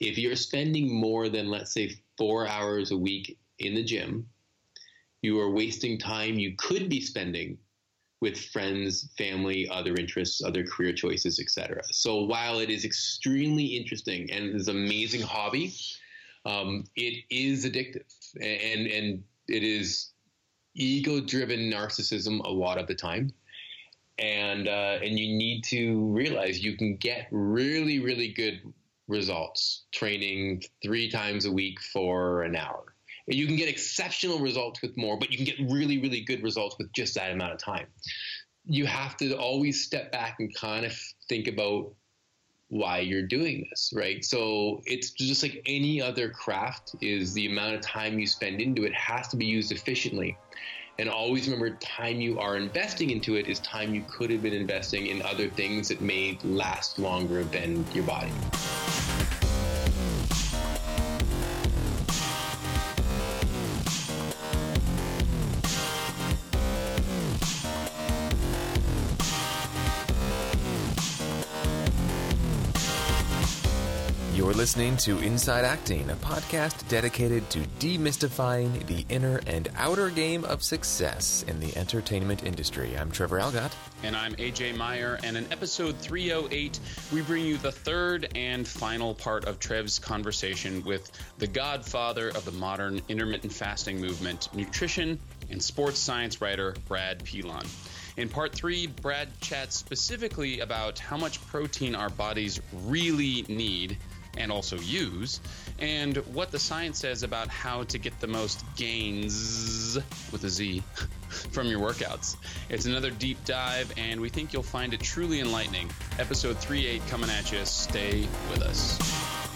if you're spending more than, let's say, four hours a week in the gym, you are wasting time you could be spending with friends, family, other interests, other career choices, etc. So while it is extremely interesting and is an amazing hobby, um, it is addictive and and it is ego-driven narcissism a lot of the time. And uh, and you need to realize you can get really really good results training three times a week for an hour. You can get exceptional results with more, but you can get really, really good results with just that amount of time. You have to always step back and kind of think about why you're doing this, right? So it's just like any other craft is the amount of time you spend into it has to be used efficiently. And always remember time you are investing into it is time you could have been investing in other things that may last longer than your body. Listening to Inside Acting, a podcast dedicated to demystifying the inner and outer game of success in the entertainment industry. I'm Trevor Algatt. And I'm AJ Meyer. And in episode 308, we bring you the third and final part of Trev's conversation with the godfather of the modern intermittent fasting movement, nutrition and sports science writer Brad Pilon. In part three, Brad chats specifically about how much protein our bodies really need and also use, and what the science says about how to get the most gains with a Z from your workouts. It's another deep dive, and we think you'll find it truly enlightening. Episode 3 8 coming at you. Stay with us.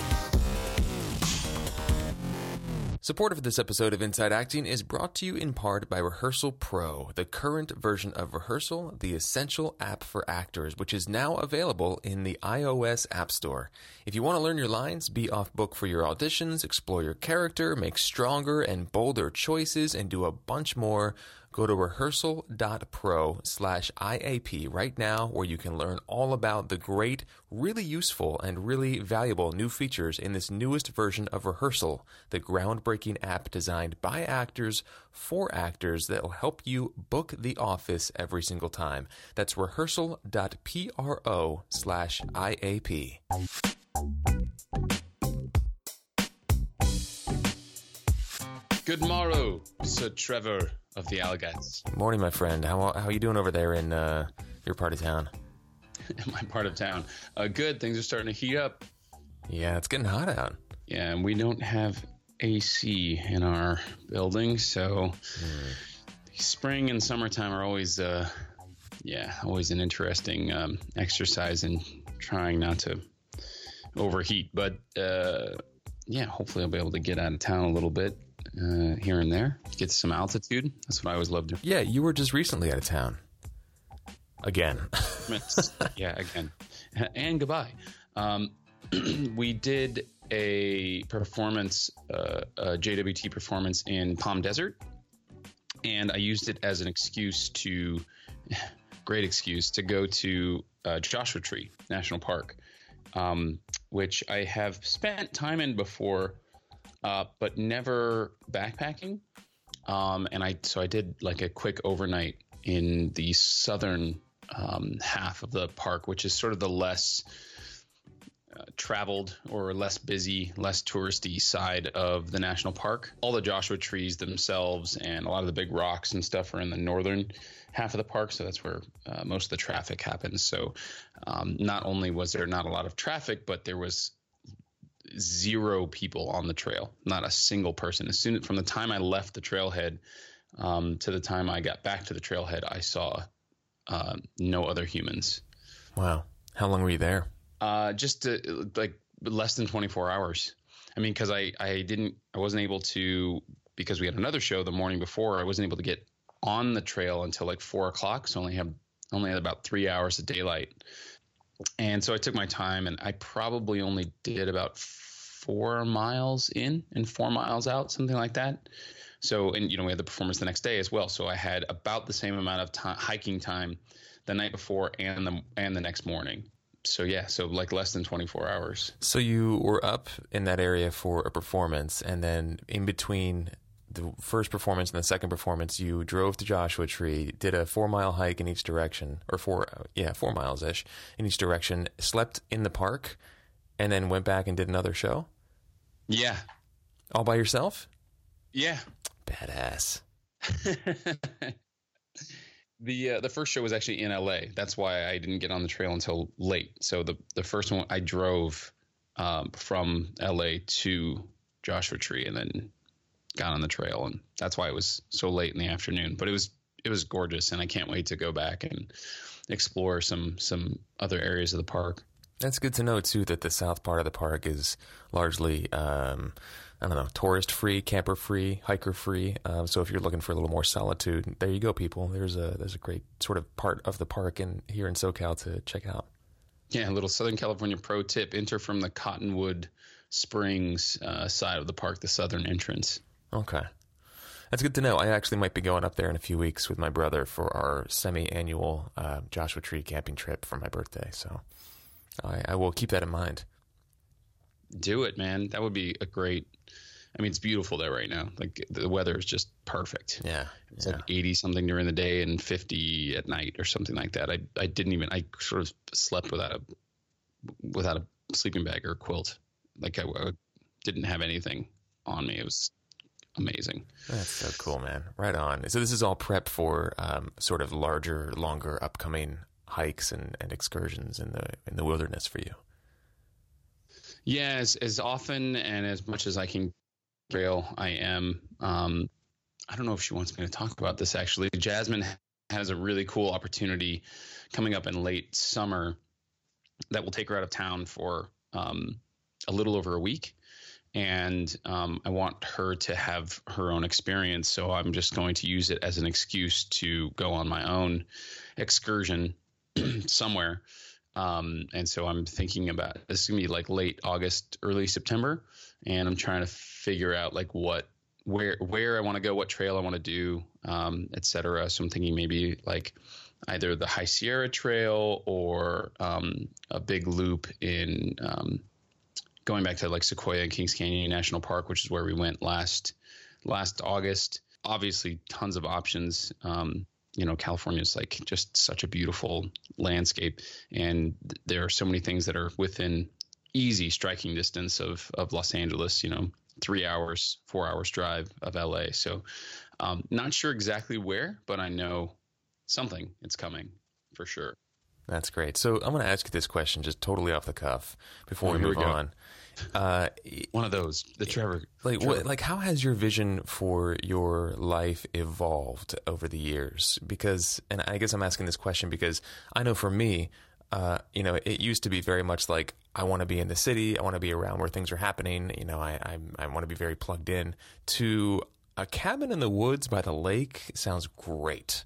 Support for this episode of Inside Acting is brought to you in part by Rehearsal Pro, the current version of Rehearsal, the essential app for actors, which is now available in the iOS App Store. If you want to learn your lines, be off book for your auditions, explore your character, make stronger and bolder choices, and do a bunch more, go to rehearsal.pro slash IAP right now where you can learn all about the great, really useful, and really valuable new features in this newest version of Rehearsal, the groundbreaking app designed by actors for actors that will help you book the office every single time. That's rehearsal.pro slash IAP. Good morrow, Sir Trevor of the Algats. Morning, my friend. How how are you doing over there in uh, your part of town? in my part of town. Uh, good. Things are starting to heat up. Yeah, it's getting hot out. Yeah, and we don't have AC in our building, so mm. spring and summertime are always, uh, yeah, always an interesting um, exercise in trying not to overheat. But uh, yeah, hopefully I'll be able to get out of town a little bit uh, here and there, get some altitude. That's what I always love loved. Yeah, you were just recently out of town. Again. yeah, again. And goodbye. Um, we did a performance, uh, a JWT performance in Palm Desert, and I used it as an excuse to, great excuse, to go to uh, Joshua Tree National Park, um, which I have spent time in before uh, but never backpacking. Um, and I so I did like a quick overnight in the southern um, half of the park, which is sort of the less uh, traveled or less busy, less touristy side of the national park. All the Joshua trees themselves and a lot of the big rocks and stuff are in the northern half of the park, so that's where uh, most of the traffic happens. So um, not only was there not a lot of traffic, but there was zero people on the trail, not a single person. As soon from the time I left the trailhead um, to the time I got back to the trailhead, I saw uh, no other humans. Wow, how long were you there? Uh, just to, like less than 24 hours. I mean, because I I didn't I wasn't able to because we had another show the morning before. I wasn't able to get on the trail until like four o'clock, so only had only had about three hours of daylight and so I took my time, and I probably only did about four miles in and four miles out, something like that. So, and you know, we had the performance the next day as well. So I had about the same amount of time, hiking time the night before and the and the next morning. so yeah, so like less than 24 hours. So you were up in that area for a performance, and then in between the first performance and the second performance, you drove to Joshua Tree, did a four mile hike in each direction, or four, yeah, four miles ish in each direction, slept in the park, and then went back and did another show. Yeah. All by yourself? Yeah. Badass. the uh, the first show was actually in LA. That's why I didn't get on the trail until late. So the the first one I drove um, from LA to Joshua Tree and then got on the trail, and that's why it was so late in the afternoon. But it was it was gorgeous, and I can't wait to go back and explore some some other areas of the park. That's good to know too. That the south part of the park is largely. Um, I don't know, tourist free, camper free, hiker free. Um, so if you're looking for a little more solitude, there you go, people. There's a there's a great sort of part of the park in here in SoCal to check out. Yeah, a little Southern California pro tip: enter from the Cottonwood Springs uh, side of the park, the southern entrance. Okay. That's good to know. I actually might be going up there in a few weeks with my brother for our semi-annual uh, Joshua Tree camping trip for my birthday. So I, I will keep that in mind. Do it, man. That would be a great. I mean, it's beautiful there right now. Like the weather is just perfect. Yeah, it's yeah. like eighty something during the day and fifty at night or something like that. I I didn't even. I sort of slept without a without a sleeping bag or quilt. Like I, I didn't have anything on me. It was amazing. That's so cool, man. Right on. So this is all prep for um, sort of larger, longer, upcoming hikes and, and excursions in the in the wilderness for you. Yeah, as as often and as much as I can trail, I am. Um, I don't know if she wants me to talk about this actually. Jasmine has a really cool opportunity coming up in late summer that will take her out of town for um, a little over a week and um, I want her to have her own experience. So I'm just going to use it as an excuse to go on my own excursion somewhere. Um, and so I'm thinking about this is gonna be like late August, early September, and I'm trying to figure out like what where where I want to go, what trail I want to do, um, etc. So I'm thinking maybe like either the High Sierra Trail or um, a big loop in um, going back to like Sequoia and Kings Canyon National Park, which is where we went last last August. Obviously, tons of options. Um, you know, California is like just such a beautiful landscape, and th- there are so many things that are within easy striking distance of of Los Angeles. You know, three hours, four hours drive of LA. So, um, not sure exactly where, but I know something. It's coming for sure. That's great. So I'm going to ask you this question, just totally off the cuff, before Oh, we move we on. Uh, One of those, the Trevor. like, Trevor. what, like, how has your vision for your life evolved over the years? Because, and I guess I'm asking this question because I know for me, uh, you know, it used to be very much like I want to be in the city, I want to be around where things are happening. You know, I I, I want to be very plugged in. To a cabin in the woods by the lake sounds great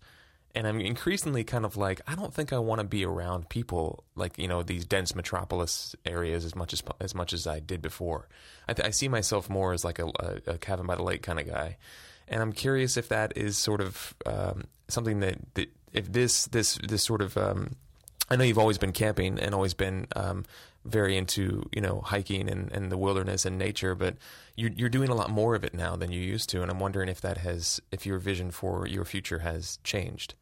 and I'm increasingly kind of like I don't think I want to be around people like you know these dense metropolis areas as much as as much as I did before. I, th- I see myself more as like a, a, a cabin by the lake kind of guy, and I'm curious if that is sort of um, something that, that if this this this sort of um, I know you've always been camping and always been um, very into you know hiking and, and the wilderness and nature, but you're, you're doing a lot more of it now than you used to, and I'm wondering if that has if your vision for your future has changed.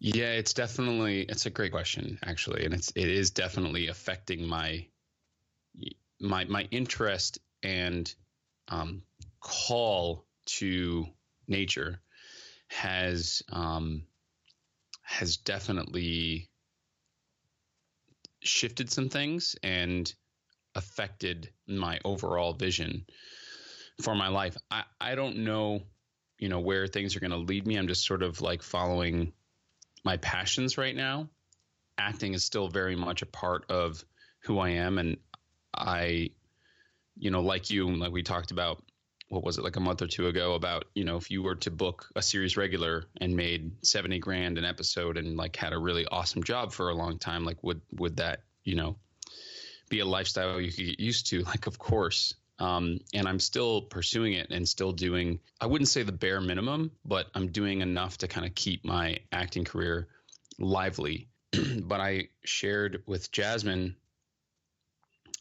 Yeah, it's definitely it's a great question actually, and it's it is definitely affecting my my my interest and um, call to nature has um, has definitely shifted some things and affected my overall vision for my life. I, I don't know, you know, where things are going to lead me. I'm just sort of like following my passions right now. Acting is still very much a part of who I am. And I, you know, like you, like we talked about, what was it, like a month or two ago about, you know, if you were to book a series regular and made 70 grand an episode and like had a really awesome job for a long time, like would, would that, you know, be a lifestyle you could get used to? Like, of course. Um, and I'm still pursuing it and still doing, I wouldn't say the bare minimum, but I'm doing enough to kind of keep my acting career lively but I shared with Jasmine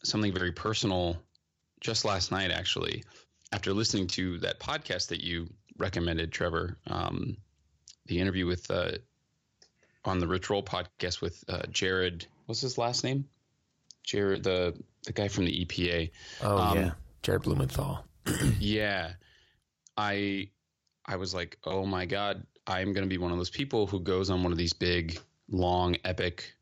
something very personal just last night, actually, after listening to that podcast that you recommended, Trevor, um, the interview with uh, on the Rich Roll podcast with uh, Jared. What's his last name? Jared, the the guy from the EPA. Oh um, yeah, Jared Blumenthal. yeah, I I was like, oh my god, I'm going to be one of those people who goes on one of these big, long, epic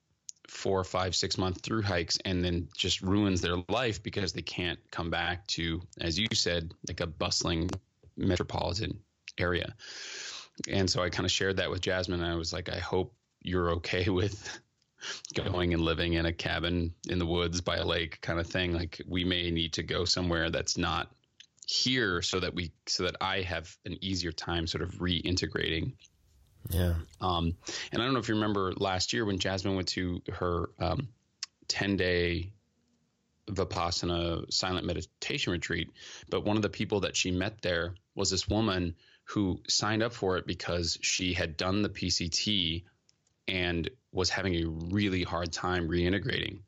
four, five, six month through hikes and then just ruins their life because they can't come back to, as you said, like a bustling metropolitan area. And so I kind of shared that with Jasmine. I was like, I hope you're okay with going and living in a cabin in the woods by a lake kind of thing. Like we may need to go somewhere that's not here so that we so that I have an easier time sort of reintegrating. Yeah. Um, and I don't know if you remember last year when Jasmine went to her um, 10 day Vipassana silent meditation retreat, but one of the people that she met there was this woman who signed up for it because she had done the PCT and was having a really hard time reintegrating,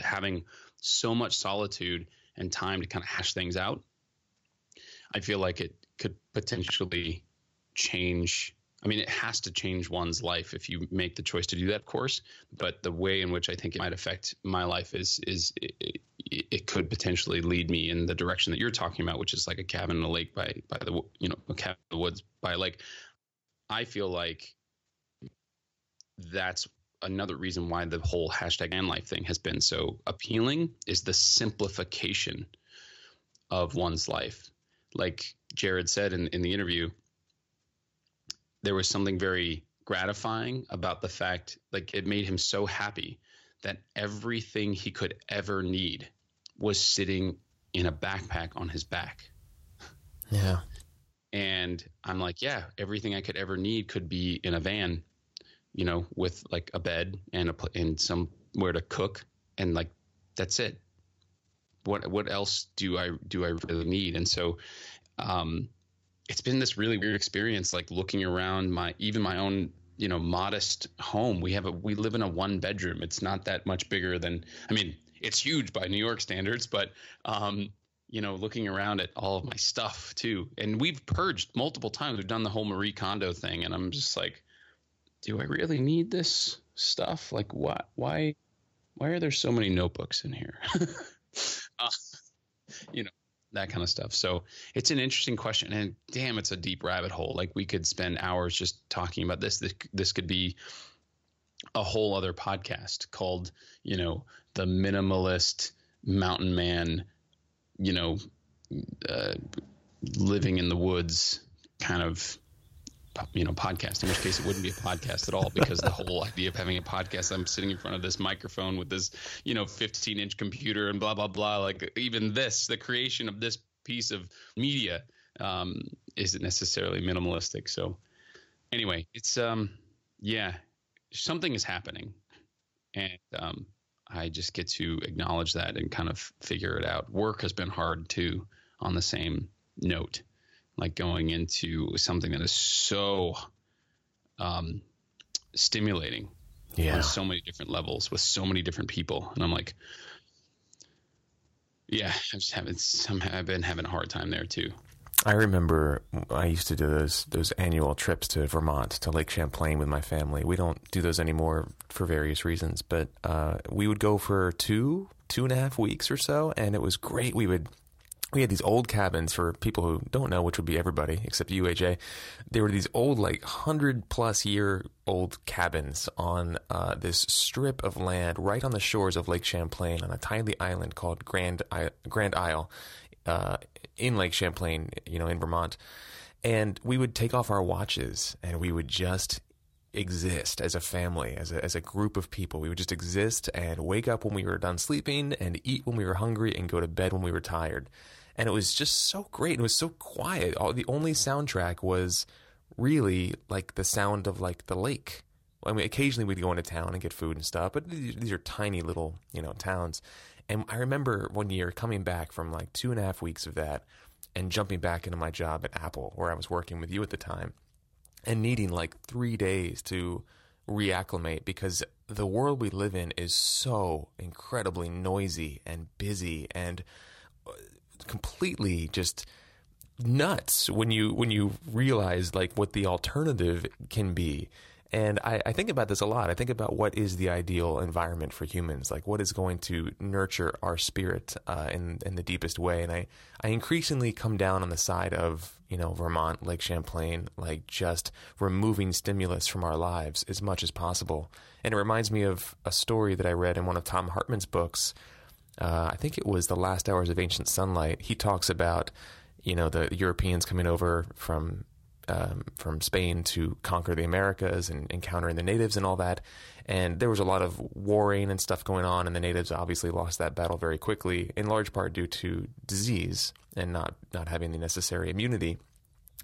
having so much solitude and time to kind of hash things out, I feel like it could potentially change. I mean, it has to change one's life if you make the choice to do that, of course. But the way in which I think it might affect my life is is it, it could potentially lead me in the direction that you're talking about, which is like a cabin in a lake by by the you know a cabin in the woods by a lake. I feel like that's another reason why the whole hashtag van life thing has been so appealing is the simplification of one's life. Like Jared said in, in the interview, there was something very gratifying about the fact, like it made him so happy that everything he could ever need was sitting in a backpack on his back. Yeah. And I'm like, yeah, everything I could ever need could be in a van you know, with like a bed and a and somewhere to cook, and like that's it. What what else do I do I really need? And so, um, it's been this really weird experience, like looking around my even my own you know modest home. We have a we live in a one bedroom. It's not that much bigger than I mean it's huge by New York standards, but um, you know, looking around at all of my stuff too. And we've purged multiple times. We've done the whole Marie Kondo thing, and I'm just like, do I really need this stuff? Like, why, why, why are there so many notebooks in here? uh, you know, that kind of stuff. So it's an interesting question, and damn, it's a deep rabbit hole. Like we could spend hours just talking about this. This, this could be a whole other podcast called, you know, the minimalist mountain man, you know, uh, living in the woods kind of you know podcast in which case it wouldn't be a podcast at all because the whole idea of having a podcast i'm sitting in front of this microphone with this you know 15 inch computer and blah blah blah like even this the creation of this piece of media um, isn't necessarily minimalistic. So anyway it's um yeah something is happening. And um i just get to acknowledge that and kind of figure it out. Work has been hard too on the same note like going into something that is so um, stimulating yeah. on so many different levels with so many different people. And I'm like, yeah, I'm just haven't, I've been having a hard time there too. I remember I used to do those those annual trips to Vermont to Lake Champlain with my family. We don't do those anymore for various reasons, but uh, we would go for two two and a half weeks or so, and it was great. We would we had these old cabins for people who don't know, which would be everybody except you AJ. They were these old, like hundred plus year old cabins on uh, this strip of land right on the shores of Lake Champlain on a tiny island called Grand I- Grand Isle uh, in Lake Champlain, you know, in Vermont. And we would take off our watches and we would just exist as a family, as a, as a group of people. We would just exist and wake up when we were done sleeping and eat when we were hungry and go to bed when we were tired and it was just so great. It was so quiet. All, the only soundtrack was really like the sound of like the lake. I mean, occasionally we'd go into town and get food and stuff, but these, are tiny little, you know, towns. And I remember one year coming back from like two and a half weeks of that and jumping back into my job at Apple, where I was working with you at the time, and needing like three days to reacclimate because the world we live in is so incredibly noisy and busy and uh, completely just nuts when you when you realize like what the alternative can be and I, I, think about this a lot. I think about what is the ideal environment for humans, like what is going to nurture our spirit uh, in in the deepest way. And I, I increasingly come down on the side of you know Vermont, Lake Champlain, like just removing stimulus from our lives as much as possible. And it reminds me of a story that I read in one of Thom Hartmann's books. Uh, I think it was The Last Hours of Ancient Sunlight. He talks about you know the Europeans coming over from um, from Spain to conquer the Americas and encountering the natives and all that. And there was a lot of warring and stuff going on, and the natives obviously lost that battle very quickly, in large part due to disease and not not having the necessary immunity.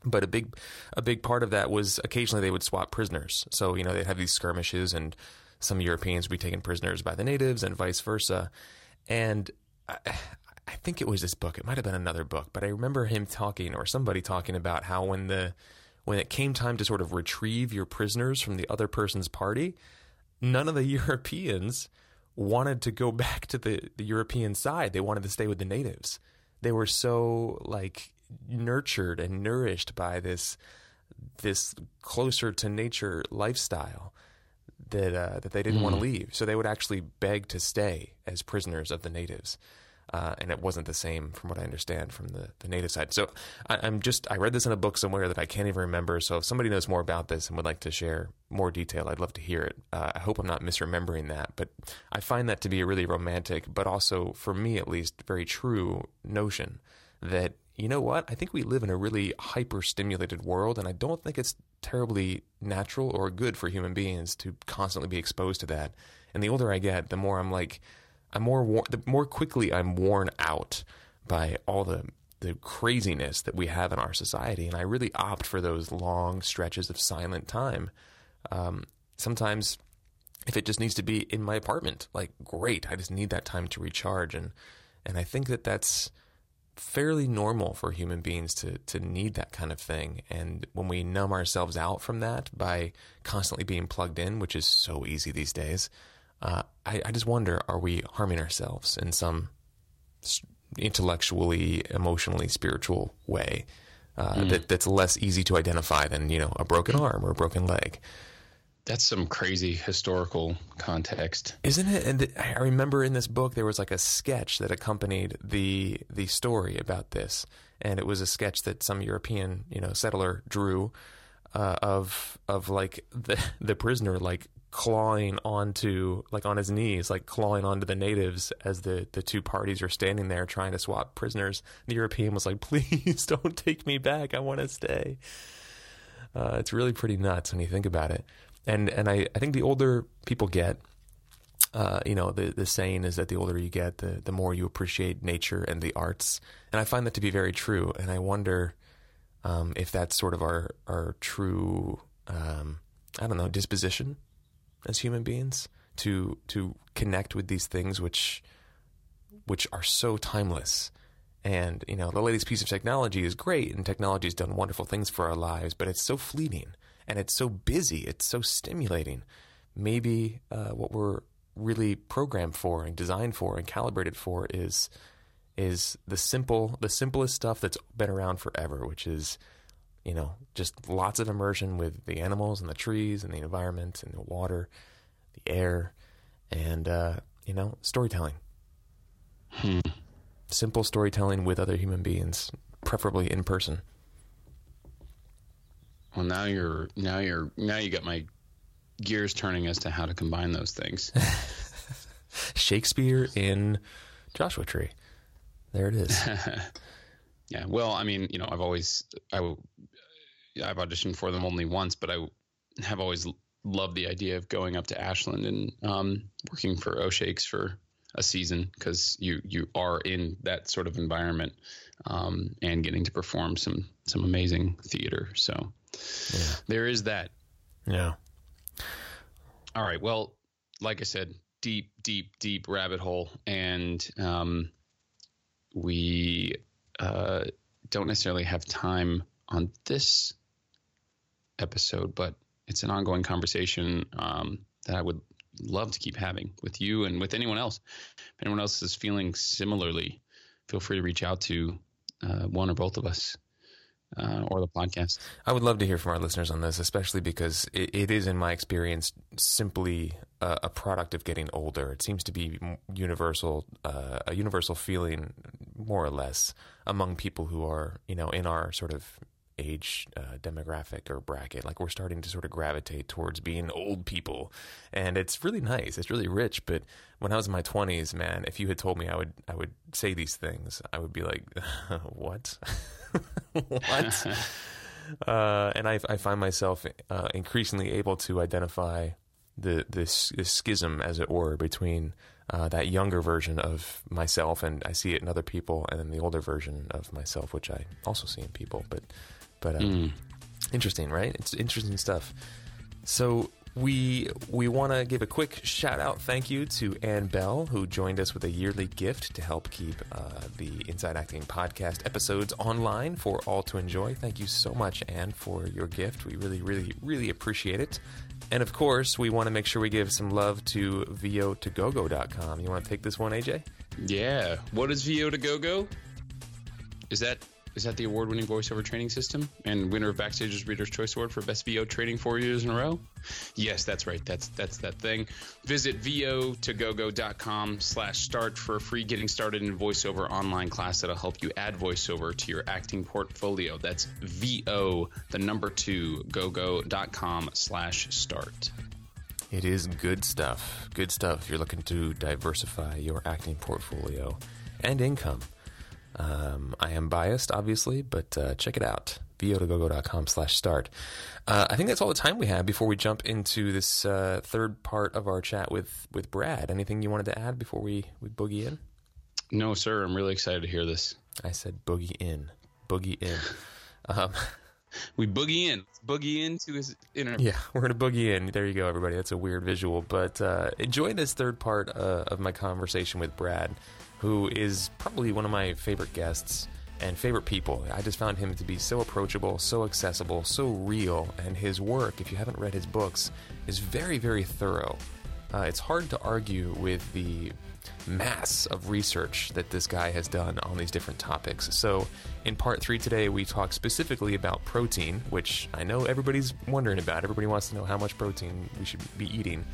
But a big a big part of that was occasionally they would swap prisoners. So you know they'd have these skirmishes, and some Europeans would be taken prisoners by the natives, and vice versa. And I, I think it was this book. It might have been another book, but I remember him talking or somebody talking about how when the when it came time to sort of retrieve your prisoners from the other person's party, none of the Europeans wanted to go back to the, the European side. They wanted to stay with the natives. They were so like nurtured and nourished by this this closer to nature lifestyle that uh, that they didn't mm. want to leave. So they would actually beg to stay as prisoners of the natives uh, and it wasn't the same from what I understand from the, the native side. So I, am just I read this in a book somewhere that I can't even remember. So if somebody knows more about this and would like to share more detail, I'd love to hear it. Uh, I hope I'm not misremembering that, but I find that to be a really romantic, but also for me at least, very true notion that you know what? I think we live in a really hyper stimulated world, and I don't think it's terribly natural or good for human beings to constantly be exposed to that. And the older I get, the more I'm like, I'm more the more quickly I'm worn out by all the the craziness that we have in our society, and I really opt for those long stretches of silent time. Um, sometimes, if it just needs to be in my apartment, like great, I just need that time to recharge, and and I think that that's fairly normal for human beings to to need that kind of thing. And when we numb ourselves out from that by constantly being plugged in, which is so easy these days, uh, I, I, just wonder: Are we harming ourselves in some intellectually, emotionally, spiritual way uh, mm. that that's less easy to identify than you know a broken arm or a broken leg? That's some crazy historical context, isn't it? And I remember in this book there was like a sketch that accompanied the the story about this, and it was a sketch that some European you know settler drew uh, of of like the the prisoner like clawing onto like on his knees like clawing onto the natives as the the two parties are standing there trying to swap prisoners. The european was like please don't take me back. I want to stay. Uh, it's really pretty nuts when you think about it and and i i think the older people get uh, you know, the, the saying is that the older you get, the, the more you appreciate nature and the arts. And I find that to be very true. And I wonder um, if that's sort of our, our true, um, I don't know, disposition as human beings to to connect with these things which which are so timeless. And you know, the latest piece of technology is great, and technology has done wonderful things for our lives, but it's so fleeting and it's so busy, it's so stimulating. Maybe uh, what we're really programmed for and designed for and calibrated for is is the simple, the simplest stuff that's been around forever, which is you know, just lots of immersion with the animals and the trees and the environment and the water, the air, and uh, you know, storytelling. Hmm. Simple storytelling with other human beings, preferably in person. Well, now you're now you're now you got my gears turning as to how to combine those things. Shakespeare in Joshua Tree. There it is. yeah. Well, I mean, you know, I've always I I've auditioned for them only once, but I have always loved the idea of going up to Ashland and um, working for O'Shakes for a season because you you are in that sort of environment um, and getting to perform some some amazing theater. So yeah. there is that. Yeah. All right. Well, like I said, deep, deep, deep rabbit hole, and um, we uh, don't necessarily have time on this episode, but it's an ongoing conversation um, that I would love to keep having with you and with anyone else. If anyone else is feeling similarly, feel free to reach out to uh, one or both of us uh, or the podcast. I would love to hear from our listeners on this, especially because it, it is, in my experience, simply a, a, product of getting older. It seems to be universal, uh, a universal feeling, more or less, among people who are, you know, in our sort of age uh, demographic or bracket. Like we're starting to sort of gravitate towards being old people, and it's really nice. It's really rich. But when I was in my twenties, man, if you had told me I would I would say these things, I would be like, what, what? uh, and I, I find myself uh, increasingly able to identify the this, this schism, as it were, between uh, that younger version of myself, and I see it in other people, and then the older version of myself, which I also see in people. But but um, mm. interesting, right? It's interesting stuff. So we we want to give a quick shout out, thank you to Ann Bell who joined us with a yearly gift to help keep uh, the Inside Acting podcast episodes online for all to enjoy. Thank you so much, Ann, for your gift. We really, really, really appreciate it. And of course, we want to make sure we give some love to vo2gogo.com. You want to take this one, AJ? Yeah. What is vo2gogo? Is that is that the award-winning voiceover training system and winner of Backstage's Reader's Choice Award for Best VO training four years in a row? Yes, that's right. That's that's that thing. Visit vo2gogo.com slash start for a free getting started in voiceover online class that'll help you add voiceover to your acting portfolio. That's vo the number two gogo.com slash start. It is good stuff. Good stuff. If you're looking to diversify your acting portfolio and income. Um, I am biased, obviously, but uh, check it out. vo2gogo.com slash start. Uh, I think that's all the time we have before we jump into this uh, third part of our chat with, with Brad. Anything you wanted to add before we, we boogie in? No, sir. I'm really excited to hear this. I said boogie in. Boogie in. Um, we boogie in. Boogie into his internet. Yeah, we're going to boogie in. There you go, everybody. That's a weird visual. But uh, enjoy this third part uh, of my conversation with Brad who is probably one of my favorite guests and favorite people. I just found him to be so approachable, so accessible, so real, and his work, if you haven't read his books, is very, very thorough. Uh, it's hard to argue with the mass of research that this guy has done on these different topics. So, in part three today, we talk specifically about protein, which I know everybody's wondering about. Everybody wants to know how much protein we should be eating.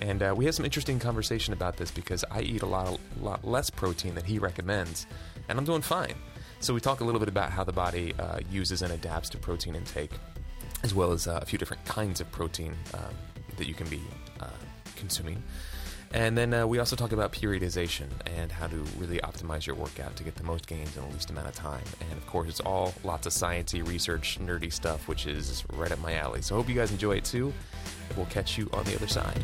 And uh, we had some interesting conversation about this because I eat a lot, a lot less protein than he recommends, and I'm doing fine. So we talk a little bit about how the body uh, uses and adapts to protein intake, as well as uh, a few different kinds of protein um, that you can be uh, consuming. And then uh, we also talk about periodization and how to really optimize your workout to get the most gains in the least amount of time. And of course, it's all lots of sciencey, research, nerdy stuff, which is right up my alley. So I hope you guys enjoy it too. We'll catch you on the other side.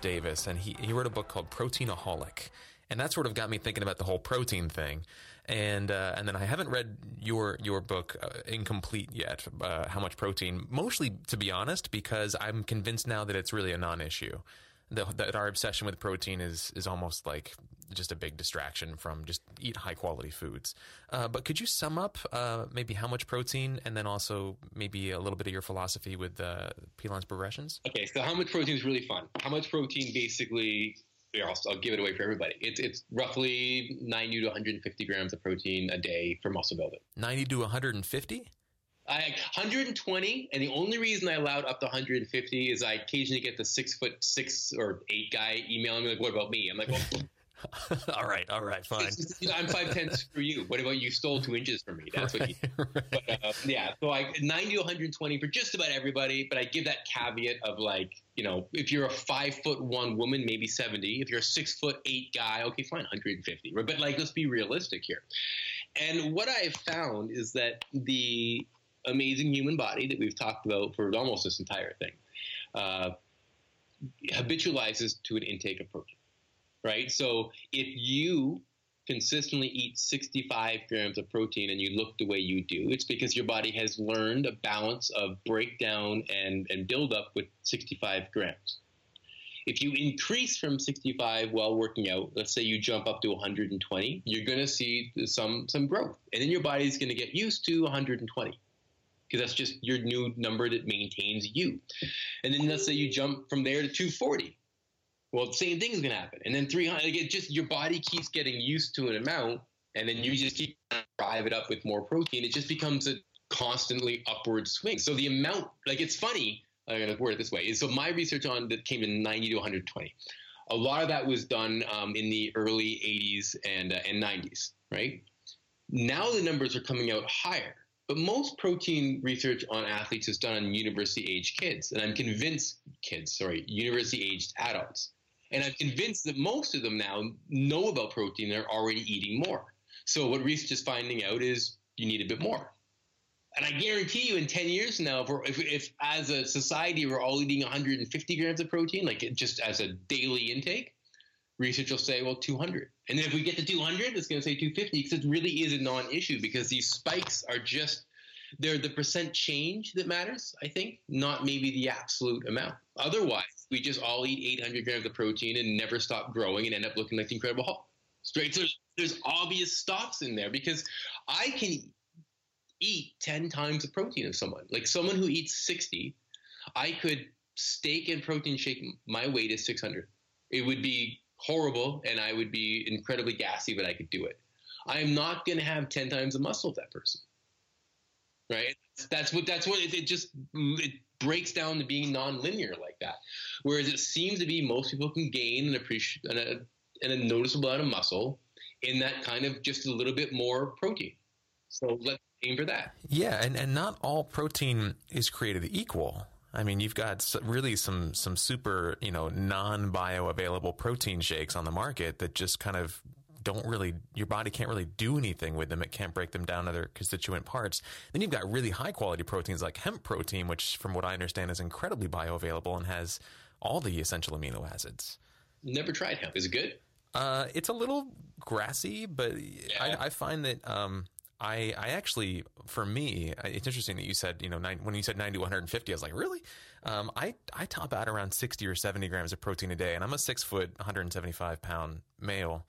Davis, and he, he wrote a book called Proteinaholic. And that sort of got me thinking about the whole protein thing. And uh, and then I haven't read your your book uh, incomplete yet. Uh, how much protein? Mostly, to be honest, because I'm convinced now that it's really a non-issue. That, that our obsession with protein is is almost like just a big distraction from just eat high quality foods. Uh, but could you sum up uh, maybe how much protein, and then also maybe a little bit of your philosophy with uh, Pilon's progressions? Okay, so how much protein is really fun. How much protein basically? I'll, I'll, give it away for everybody. It's it's roughly 90 to 150 grams of protein a day for muscle building. 90 to 150. I 120, and the only reason I allowed up to 150 is I occasionally get the six foot six or eight guy emailing me like, "What about me?" I'm like, "Well, all right, all right, fine. I'm five ten. Screw you. What about you? Stole two inches from me. That's what you. Right. But, uh, yeah, so I 90 to 120 for just about everybody. But I give that caveat of like, you know, if you're a five foot one woman, maybe 70. If you're a six foot eight guy, okay, fine, 150. But like, let's be realistic here. And what I have found is that the amazing human body that we've talked about for almost this entire thing uh, habitualizes to an intake of protein right? So if you consistently eat 65 grams of protein and you look the way you do, it's because your body has learned a balance of breakdown and, and buildup with 65 grams. If you increase from 65 while working out, let's say you jump up to 120, you're going to see some some growth, and then your body's going to get used to 120 because that's just your new number that maintains you. And then let's say you jump from there to 240 well, the same thing is going to happen. And then 300, like it just your body keeps getting used to an amount, and then you just keep drive it up with more protein. It just becomes a constantly upward swing. So the amount, like it's funny. I'm going to word it this way. So my research on that came in 90 to 120. A lot of that was done um, in the early 80s and uh, and 90s, right? Now the numbers are coming out higher. But most protein research on athletes is done on university aged kids. And I'm convinced, kids, sorry, university aged adults. And I'm convinced that most of them now know about protein. They're already eating more. So what research is finding out is you need a bit more. And I guarantee you, in 10 years now, if, if, if, as a society we're all eating 150 grams of protein, like just as a daily intake, research will say, well, 200. And then if we get to 200, it's going to say 250 because it really is a non-issue because these spikes are just they're the percent change that matters. I think not maybe the absolute amount. Otherwise, we just all eat 800 grams of protein and never stop growing and end up looking like the Incredible Hulk. Straight. So there's obvious stops in there because I can eat 10 times the protein of someone. Like someone who eats 60, I could steak and protein shake my weight is 600. It would be horrible and I would be incredibly gassy, but I could do it. I am not going to have 10 times the muscle of that person. Right? That's what, that's what it, it just, mm, it breaks down to being nonlinear like that. Whereas it seems to be most people can gain an appreciate and a, and a noticeable amount of muscle in that kind of just a little bit more protein. So let's aim for that. Yeah, and, and not all protein is created equal. I mean, you've got really some some super you know non bioavailable protein shakes on the market that just kind of don't really your body can't really do anything with them. It can't break them down to their constituent parts. Then you've got really high quality proteins like hemp protein, which from what I understand is incredibly bioavailable and has all the essential amino acids. Never tried hemp. Is it good? Uh, it's a little grassy, but yeah. I, I, find that um, I, I actually, for me, it's interesting that you said, you know, when you said 90 to 150, I was like, really? Um, I, I top out around 60 or 70 grams of protein a day, and I'm a six foot, 175 pound male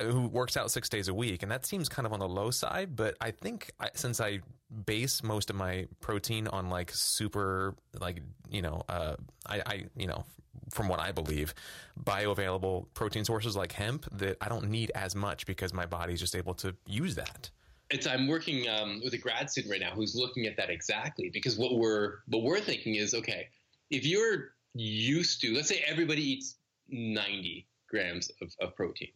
who works out six days a week, and that seems kind of on the low side. But I think I, since I base most of my protein on like super, like you know, uh, I, I you know, from what I believe, bioavailable protein sources like hemp, that I don't need as much because my body's just able to use that it's I'm working um, with a grad student right now who's looking at that exactly because what we're what we're thinking is okay if you're used to let's say everybody eats 90 grams of, of protein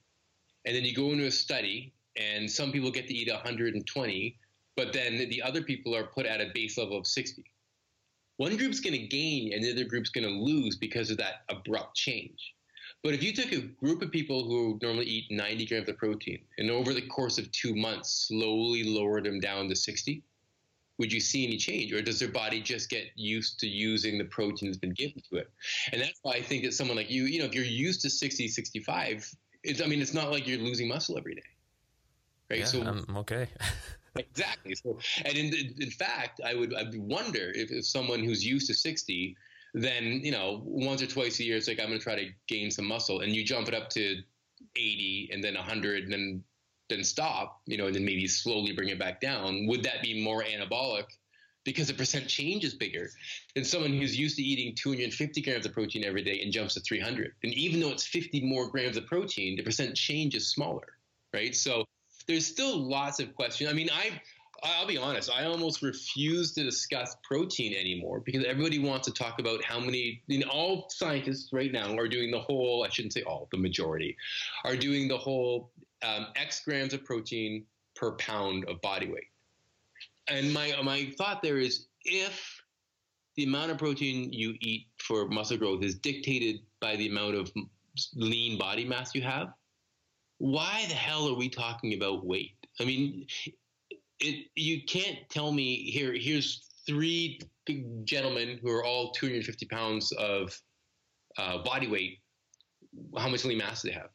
and then you go into a study and some people get to eat 120 but then the other people are put at a base level of 60 one group's going to gain and the other group's going to lose because of that abrupt change but if you took a group of people who normally eat 90 grams of protein and over the course of two months slowly lowered them down to 60, would you see any change? Or does their body just get used to using the protein that's been given to it? And that's why I think that someone like you, you know, if you're used to 60, 65, it's, I mean, it's not like you're losing muscle every day. Right. Yeah, so I'm okay. exactly. So, and in, in fact, I would, I would wonder if, if someone who's used to 60 then you know once or twice a year it's like i'm going to try to gain some muscle. And you jump it up to 80 and then 100 and then then stop you know and then maybe slowly bring it back down. Would that be more anabolic? Because the percent change is bigger. Than someone who's used to eating 250 grams of protein every day and jumps to 300 and even though it's 50 more grams of protein the percent change is smaller right? So there's still lots of questions. I mean i I'll be honest, I almost refuse to discuss protein anymore because everybody wants to talk about how many, you know, all scientists right now are doing the whole, I shouldn't say all, the majority are doing the whole um, X grams of protein per pound of body weight. And my, my thought there is if the amount of protein you eat for muscle growth is dictated by the amount of lean body mass you have, why the hell are we talking about weight? I mean, it you can't tell me here. Here's three gentlemen who are all 250 pounds of uh, body weight. How much lean mass do they have?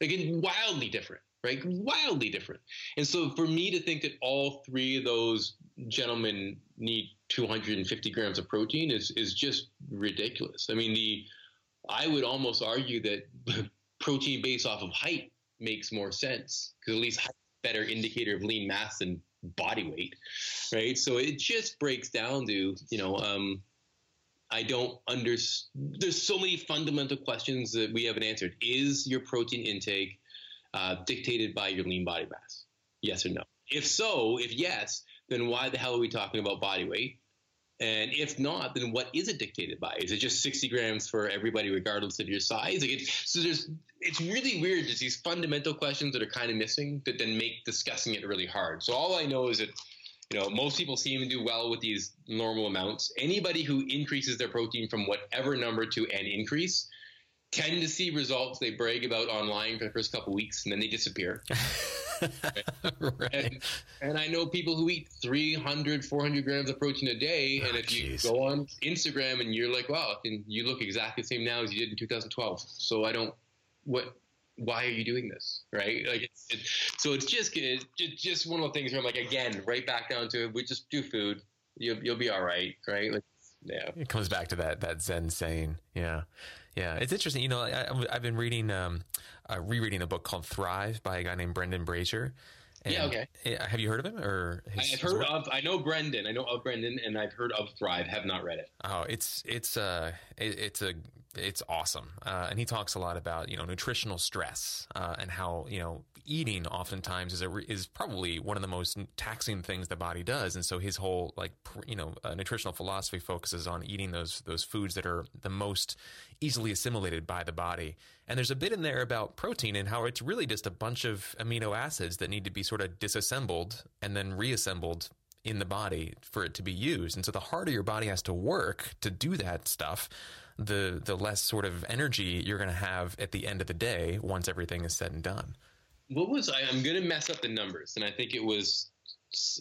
Again, wildly different, right? Wildly different. And so, for me to think that all three of those gentlemen need 250 grams of protein is is just ridiculous. I mean, the I would almost argue that protein based off of height makes more sense because at least a better indicator of lean mass than body weight, right? So it just breaks down to you know, um, I don't understand. There's so many fundamental questions that we haven't answered. Is your protein intake uh, dictated by your lean body mass? Yes or no? If so, if yes, then why the hell are we talking about body weight? And if not, then what is it dictated by? Is it just 60 grams for everybody, regardless of your size? Like so there's, it's really weird. There's these fundamental questions that are kind of missing that then make discussing it really hard. So all I know is that, you know, most people seem to do well with these normal amounts. Anybody who increases their protein from whatever number to an increase tend to see results they brag about online for the first couple weeks and then they disappear. right. and, and, I know people who eat 300, 400 grams of protein a day. Oh, and if you go on Instagram and you're like, wow, and you look exactly the same now as you did in 2012. So I don't, what, why are you doing this? Right. Like, it's, it, so it's just, it's just one of the things where I'm like, again, right back down to it. we just do food. You'll, you'll be all right. Right. Like, yeah. It comes back to that, that Zen saying. Yeah. Yeah, it's interesting. You know, I, have been reading, um, uh, rereading a book called Thrive by a guy named Brendan Brazier. And yeah. Okay. Have you heard of him or? His, I've heard of. I know Brendan. I know of Brendan, and I've heard of Thrive. Have not read it. Oh, it's it's uh it, it's a it's awesome, uh, and he talks a lot about you know nutritional stress uh, and how you know eating oftentimes is a is probably one of the most taxing things the body does, and so his whole like you know uh, nutritional philosophy focuses on eating those those foods that are the most easily assimilated by the body. And there's a bit in there about protein and how it's really just a bunch of amino acids that need to be sort of disassembled and then reassembled in the body for it to be used. And so the harder your body has to work to do that stuff, the the less sort of energy you're going to have at the end of the day once everything is said and done. What was I? I'm going to mess up the numbers, and I think it was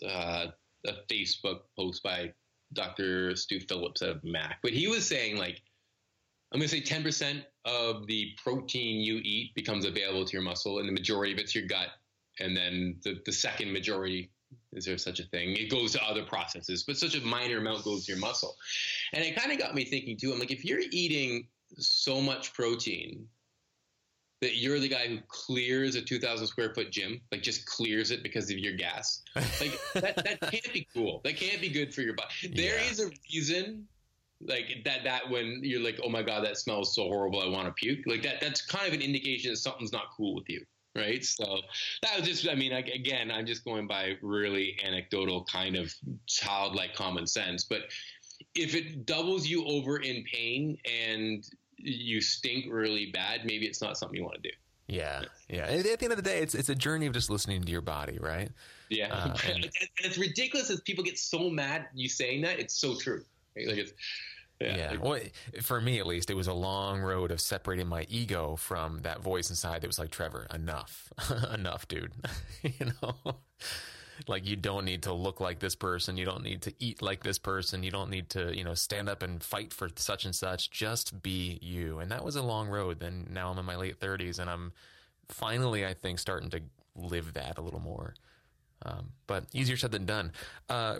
uh, a Facebook post by Dr. Stu Phillips of Mac, but he was saying like I'm going to say 10% of the protein you eat becomes available to your muscle, and the majority of it's your gut. And then the, the second majority, is there such a thing? It goes to other processes, but such a minor amount goes to your muscle. And it kind of got me thinking too. I'm like, if you're eating so much protein that you're the guy who clears a 2,000 square foot gym, like just clears it because of your gas, like that, that can't be cool. That can't be good for your body. There yeah. is a reason like that that when you're like oh my god that smells so horrible i want to puke like that that's kind of an indication that something's not cool with you right so that was just i mean again i'm just going by really anecdotal kind of childlike common sense but if it doubles you over in pain and you stink really bad maybe it's not something you want to do yeah, yeah. At the end of the day, it's it's a journey of just listening to your body, right? Yeah, uh, and, and it's ridiculous as people get so mad you saying that. It's so true. Right? Like it's yeah. yeah. Well, for me at least, it was a long road of separating my ego from that voice inside that was like, Trevor, enough, enough, dude. you know, like you don't need to look like this person. You don't need to eat like this person. You don't need to, you know, stand up and fight for such and such. Just be you. And that was a long road. Then now I'm in my late 30s and I'm finally, I think, starting to live that a little more. Um, but easier said than done. Uh,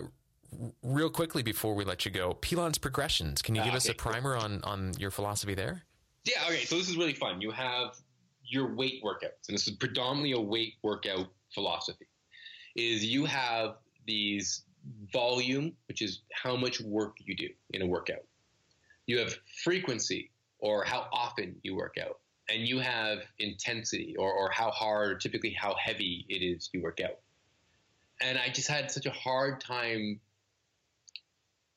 real quickly before we let you go, Pilon's progressions. Can you give uh, us a primer cool. on on your philosophy there? Yeah. Okay. So this is really fun. You have your weight workouts, and this is predominantly a weight workout philosophy. Is you have these volume, which is how much work you do in a workout. You have frequency, or how often you work out, and you have intensity, or, or how hard, or typically how heavy it is you work out. and I just had such a hard time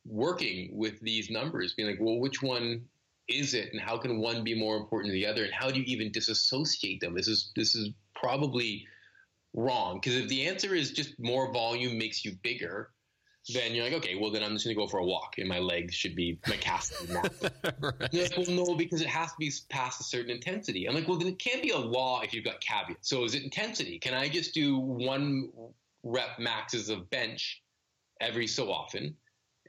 working with these numbers, being like, well, which one is it, and how can one be more important than the other, and how do you even disassociate them? This is this is probably wrong because if the answer is just more volume makes you bigger, then you're like, okay, well then I'm just gonna go for a walk, and my legs should be my calves. right. like, well, no, because it has to be past a certain intensity. I'm like, well, then it can't be a law if you've got caveats. So is it intensity? Can I just do one rep maxes of bench every so often?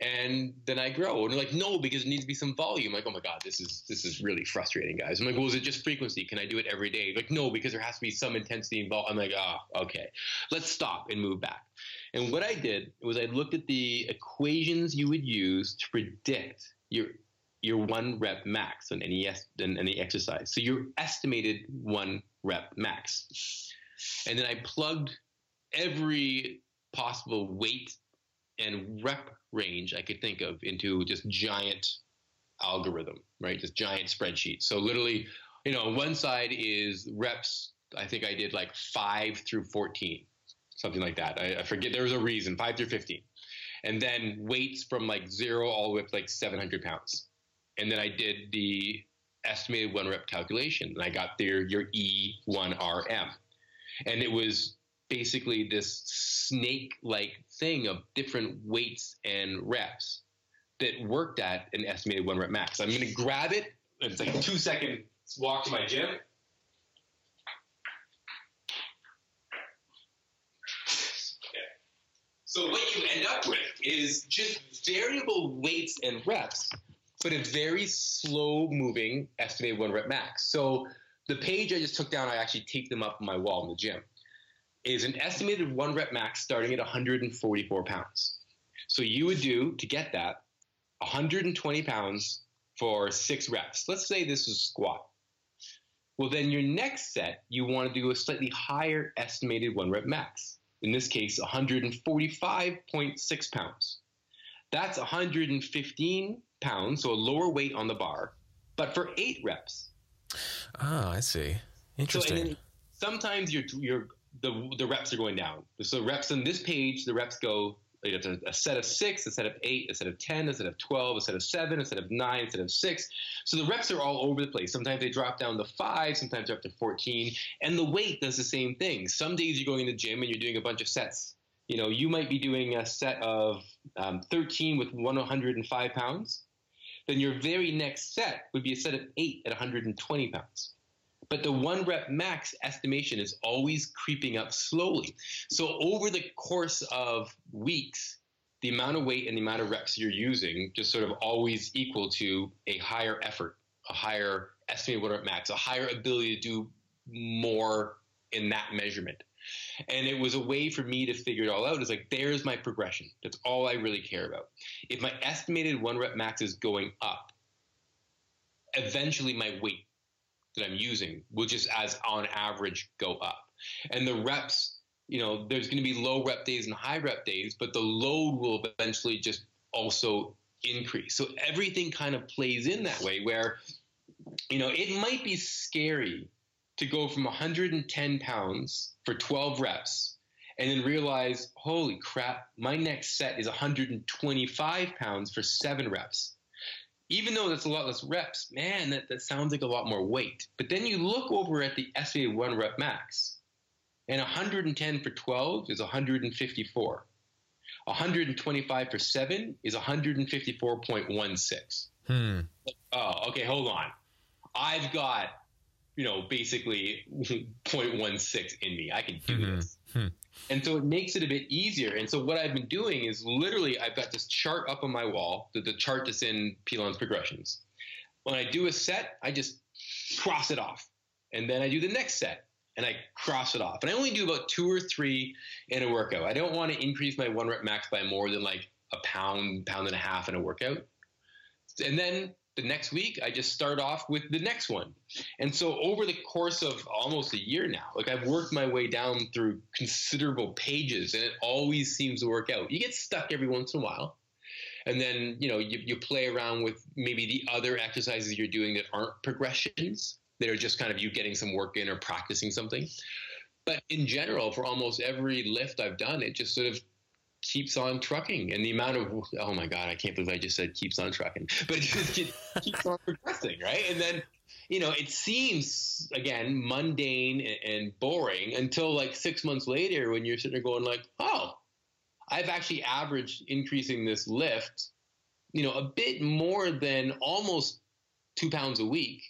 And then I grow. And they're like, no, because it needs to be some volume. Like, oh my god, this is this is really frustrating, guys. I'm like, well, is it just frequency? Can I do it every day? Like, no, because there has to be some intensity involved. I'm like, ah, oh, okay, let's stop and move back. And what I did was I looked at the equations you would use to predict your your one rep max on any on any exercise. So your estimated one rep max, and then I plugged every possible weight and rep range I could think of into just giant algorithm, right? Just giant spreadsheet. So literally, you know, one side is reps. I think I did like five through 14, something like that. I, I forget. There was a reason, five through 15. And then weights from like zero all the way up to like 700 pounds. And then I did the estimated one rep calculation and I got there your E1RM. And it was basically this snake like thing of different weights and reps that worked at an estimated one rep max. I'm going to grab it. It's like a two second walk to my gym. So what you end up with is just variable weights and reps, but a very slow moving estimated one rep max. So the page I just took down, I actually taped them up on my wall in the gym is an estimated one rep max starting at 144 pounds. So you would do to get that 120 pounds for six reps. Let's say this is squat. Well, then your next set, you want to do a slightly higher estimated one rep max. In this case, 145.6 pounds. That's 115 pounds, so a lower weight on the bar, but for eight reps. Ah, I see. Interesting. So, sometimes you're you're the the reps are going down. So reps on this page, the reps go a, a set of six, a set of eight, a set of ten, a set of twelve, a set of seven, a set of nine, a set of six. So the reps are all over the place. Sometimes they drop down to five, sometimes they're up to fourteen, and the weight does the same thing. Some days you're going in the gym and you're doing a bunch of sets. You know, you might be doing a set of um, 13 with 105 pounds. Then your very next set would be a set of eight at 120 pounds but the one rep max estimation is always creeping up slowly. So over the course of weeks, the amount of weight and the amount of reps you're using just sort of always equal to a higher effort, a higher estimated one rep max, a higher ability to do more in that measurement. And it was a way for me to figure it all out. It's like, there's my progression. That's all I really care about. If my estimated one rep max is going up, eventually my weight that I'm using will just as on average go up. And the reps, you know, there's going to be low rep days and high rep days, but the load will eventually just also increase. So everything kind of plays in that way where, you know, it might be scary to go from 110 pounds for 12 reps and then realize, holy crap, my next set is 125 pounds for seven reps even though that's a lot less reps, man, that, that sounds like a lot more weight. But then you look over at the estimated one rep max, and 110 for 12 is 154. 125 for 7 is 154.16. Hmm. Oh, okay, hold on. I've got, you know, basically 0.16 in me. I can do mm-hmm. this. Hmm. And so it makes it a bit easier. And so what I've been doing is literally I've got this chart up on my wall, the, the chart that's in Pilon's progressions. When I do a set, I just cross it off. And then I do the next set and I cross it off. And I only do about two or three in a workout. I don't want to increase my one rep max by more than like a pound, pound and a half in a workout. And then the next week I just start off with the next one. And so over the course of almost a year now, like I've worked my way down through considerable pages and it always seems to work out. You get stuck every once in a while. And then, you know, you, you play around with maybe the other exercises you're doing that aren't progressions, that are just kind of you getting some work in or practicing something. but in general, for almost every lift I've done, it just sort of keeps on trucking. And the amount of, oh my God, I can't believe I just said keeps on trucking, but it just keeps on progressing, right? And then, you know, it seems, again, mundane and boring until like six months later when you're sitting there going like, oh, I've actually averaged increasing this lift, you know, a bit more than almost two pounds a week.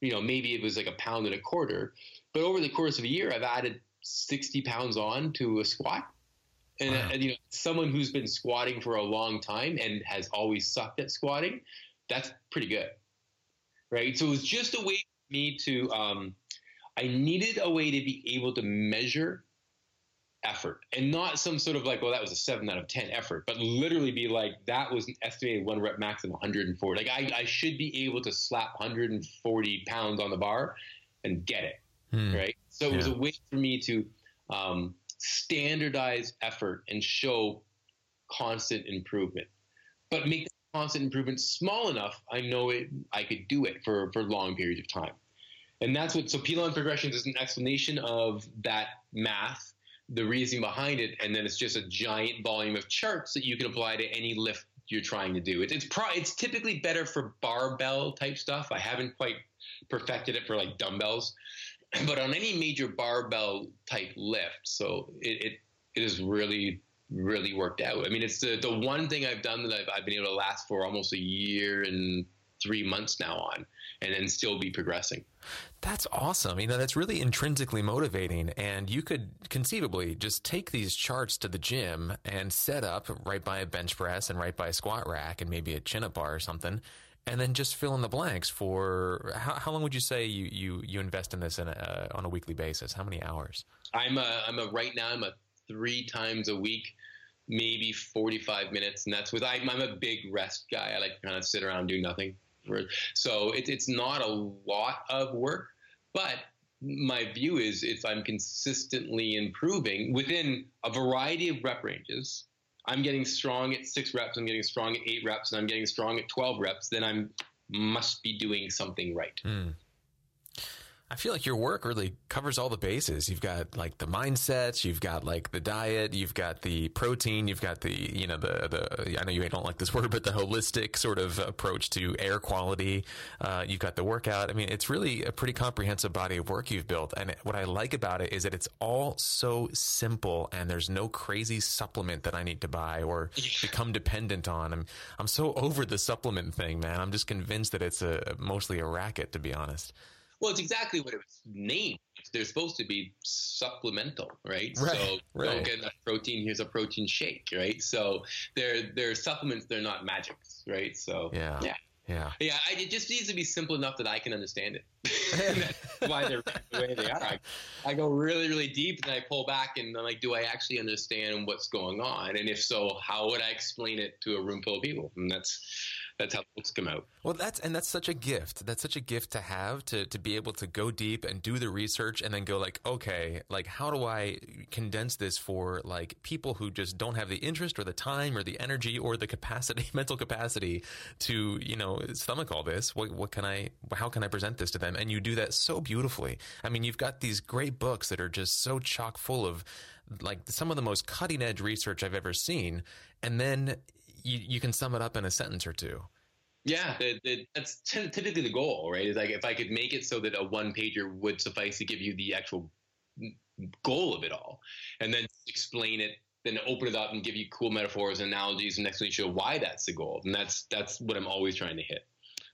You know, maybe it was like a pound and a quarter, but over the course of a year, I've added 60 pounds on to a squat. And, wow. and, you know, someone who's been squatting for a long time and has always sucked at squatting, that's pretty good, right? So it was just a way for me to. Um, I needed a way to be able to measure effort and not some sort of like, well, that was a seven out of 10 effort, but literally be like, that was an estimated one rep max of 140. Like I, I should be able to slap 140 pounds on the bar and get it. Hmm. Right. So it was a way for me to um, standardize effort and show constant improvement, but make the constant improvement small enough. I know it, I could do it for, for long periods of time. And that's what, so Pilon progressions is an explanation of that math the reasoning behind it, and then it's just a giant volume of charts that you can apply to any lift you're trying to do. It, it's pro, it's typically better for barbell type stuff. I haven't quite perfected it for like dumbbells, but on any major barbell type lift, so it it, has really really worked out. I mean, it's the the one thing I've done that I've, I've been able to last for almost a year and three months now on, and then still be progressing. That's awesome. You know, that's really intrinsically motivating. And you could conceivably just take these charts to the gym and set up right by a bench press and right by a squat rack and maybe a chin up bar or something. And then just fill in the blanks for how, how long would you say you, you, you invest in this in a, uh, on a weekly basis? How many hours? I'm a, I'm a, right now, I'm a three times a week, maybe 45 minutes. And that's with, I'm, I'm a big rest guy. I like to kind of sit around, do nothing. So it, it's not a lot of work, but my view is if I'm consistently improving within a variety of rep ranges, I'm getting strong at six reps, I'm getting strong at eight reps, and I'm getting strong at 12 reps, then I must be doing something right. Mm. I feel like your work really covers all the bases. You've got like the mindsets, you've got like the diet, you've got the protein, you've got the, you know, the, the, I know you don't like this word, but the holistic sort of approach to air quality. Uh, you've got the workout. I mean, it's really a pretty comprehensive body of work you've built. And what I like about it is that it's all so simple and there's no crazy supplement that I need to buy or become dependent on. I'm, I'm so over the supplement thing, man. I'm just convinced that it's a mostly a racket, to be honest. Well, it's exactly what it was named. They're supposed to be supplemental, right? right so right. don't get enough protein. Here's a protein shake, right? So they're they're supplements. They're not magics, right? So yeah, yeah. Yeah, yeah. I, it just needs to be simple enough that I can understand it. That's why they're the way they are. I, I, go really, really deep, and I pull back, and I'm like, do I actually understand what's going on? And if so, how would I explain it to a room full of people? And that's that's how books come out. Well, that's and that's such a gift. That's such a gift to have to to be able to go deep and do the research and then go like, okay, like how do I condense this for like people who just don't have the interest or the time or the energy or the capacity, mental capacity to you know stomach all this. What what can I? How can I present this to them? And you do that so beautifully. I mean, you've got these great books that are just so chock full of like some of the most cutting edge research I've ever seen, and then you, you can sum it up in a sentence or two. Yeah, it, it, that's typically the goal, right? Is like if I could make it so that a one pager would suffice to give you the actual goal of it all, and then explain it, then open it up and give you cool metaphors and analogies, and next week show why that's the goal, and that's that's what I'm always trying to hit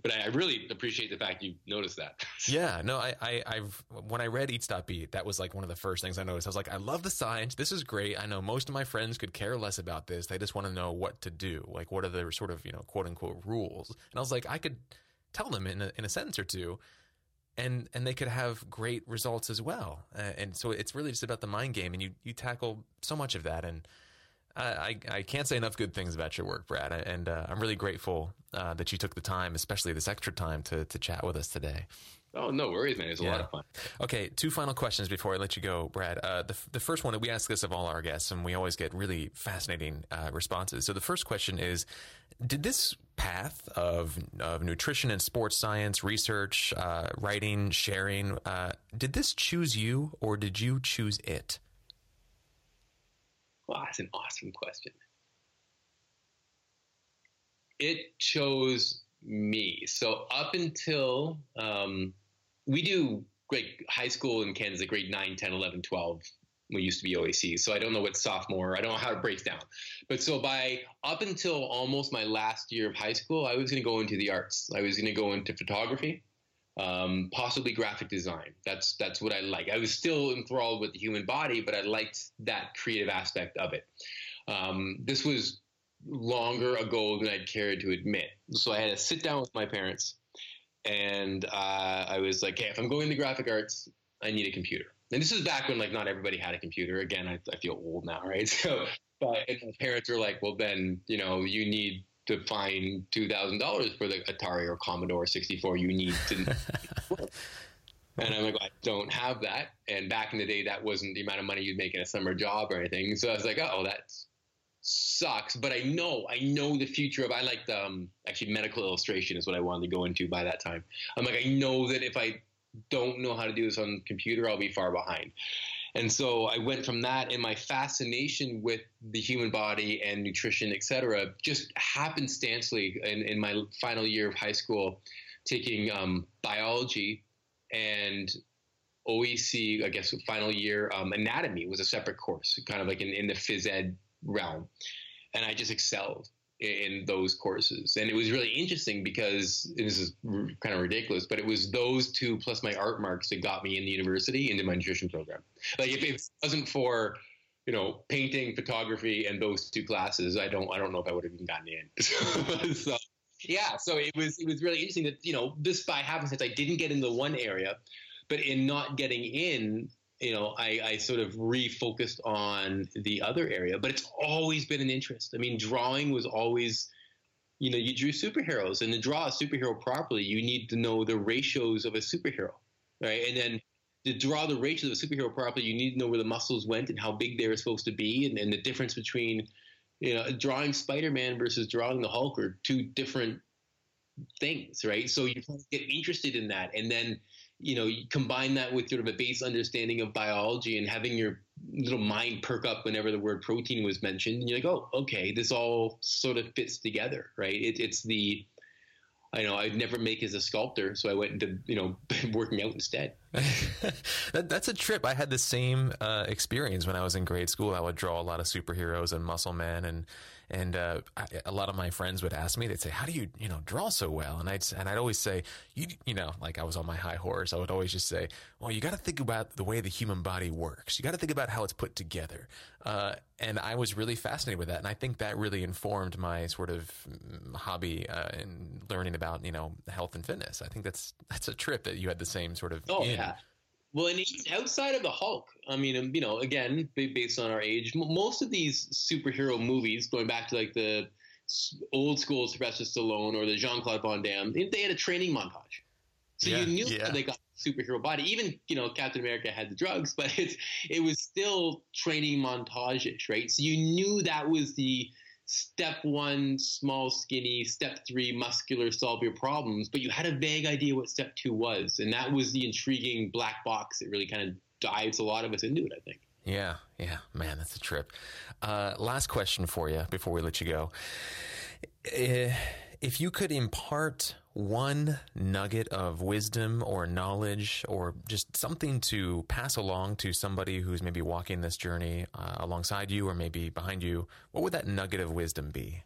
but I, really appreciate the fact you noticed that. yeah, no, I, I, have when I read Eat Stop Eat, that was like one of the first things I noticed. I was like, I love the science. This is great. I know most of my friends could care less about this. They just want to know what to do. Like, what are the sort of you know quote unquote rules? And I was like, I could tell them in a, in a sentence or two. And, and they could have great results as well. Uh, and so it's really just about the mind game and you, you tackle so much of that. And, I, I can't say enough good things about your work, Brad, and uh, I'm really grateful uh, that you took the time, especially this extra time, to to chat with us today. Oh, no worries, man. It was yeah. a lot of fun. Okay, two final questions before I let you go, Brad. Uh, the, the first one, we ask this of all our guests, and we always get really fascinating uh, responses. So the first question is Did this path of, of nutrition and sports science, research, uh, writing, sharing, uh, did this choose you or did you choose it? Well, that's an awesome question. It chose me. So up until um, we do great high school in Kansas, grade 9, 10, 11, 12. We used to be OAC. So I don't know what sophomore, I don't know how it breaks down. But so by up until almost my last year of high school, I was going to go into the arts. I was going to go into photography, um, possibly graphic design. That's that's what I like. I was still enthralled with the human body, but I liked that creative aspect of it. Um, this was longer ago than I'd cared to admit. So I had to sit down with my parents and uh, I was like, "Hey, if I'm going to graphic arts, I need a computer." And this is back when like not everybody had a computer. Again, I, I feel old now, right? So, but my parents were like, "Well, then you know you need to find two thousand dollars for the Atari or Commodore 64. You need to." And I'm like, I don't have that. And back in the day, that wasn't the amount of money you'd make in a summer job or anything. So I was like, oh, that's sucks, but I know I know the future of I like the um, actually medical illustration is what I wanted to go into by that time. I'm like I know that if I don't know how to do this on computer, I'll be far behind. And so I went from that and my fascination with the human body and nutrition, et cetera, just happenstancely in, in my final year of high school, taking um, biology and OAC, I guess, final year um, anatomy was a separate course, kind of like in, in the phys ed realm. And I just excelled in those courses. And it was really interesting because this is kind of ridiculous, but it was those two plus my art marks that got me in the university into my nutrition program. Like if it wasn't for, you know, painting, photography, and those two classes, I don't, I don't know if I would have even gotten in. so, yeah, so it was, it was really interesting that, you know, this by happenstance, I didn't get in the one area, but in not getting in, you know, I, I sort of refocused on the other area, but it's always been an interest. I mean, drawing was always, you know, you drew superheroes, and to draw a superhero properly, you need to know the ratios of a superhero, right? And then to draw the ratios of a superhero properly, you need to know where the muscles went and how big they were supposed to be, and, and the difference between, you know, drawing Spider-Man versus drawing the Hulk are two different things, right? So you get interested in that, and then you know, you combine that with sort of a base understanding of biology and having your little mind perk up whenever the word protein was mentioned. And you're like, oh, okay, this all sort of fits together, right? It, it's the, I know I'd never make as a sculptor, so I went into you know working out instead. that, that's a trip. I had the same uh, experience when I was in grade school. I would draw a lot of superheroes and muscle men and and uh, I, a lot of my friends would ask me, they'd say, "How do you, you know, draw so well?" And I'd and I'd always say, "You, you know, like I was on my high horse. I would always just say, well, you got to think about the way the human body works. You got to think about how it's put together." Uh, and I was really fascinated with that, and I think that really informed my sort of mm, hobby uh, in learning about, you know, health and fitness. I think that's that's a trip that you had the same sort of. Oh in. yeah. Well, and even outside of the Hulk, I mean, um, you know, again, based on our age, most of these superhero movies, going back to like the old school Sylvester Stallone or the Jean Claude Van Damme, they had a training montage. So yeah, you knew yeah. they got superhero body. Even you know Captain America had the drugs, but it's it was still training montage ish, right? So you knew that was the step one, small, skinny, step three, muscular, solve your problems, but you had a vague idea what step two was. And that was the intriguing black box that really kind of dives a lot of us into it, I think. Yeah, yeah, man, that's a trip. Uh, last question for you before we let you go. Uh, if you could impart one nugget of wisdom or knowledge or just something to pass along to somebody who's maybe walking this journey uh, alongside you or maybe behind you, what would that nugget of wisdom be?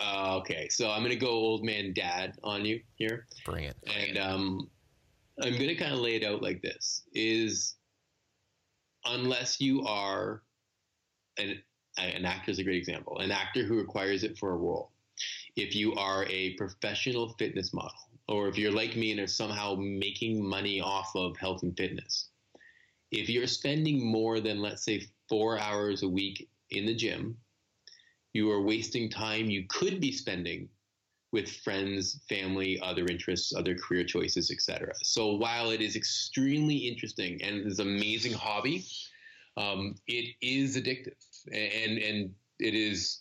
Uh, okay, so I'm going to go old man dad on you here. Bring it. And um, I'm going to kind of lay it out like this: is unless you are an an actor is a great example, an actor who requires it for a role if you are a professional fitness model, or if you're like me and are somehow making money off of health and fitness, if you're spending more than, let's say, four hours a week in the gym, you are wasting time you could be spending with friends, family, other interests, other career choices, etc. So while it is extremely interesting and is an amazing hobby, um, it is addictive and and it is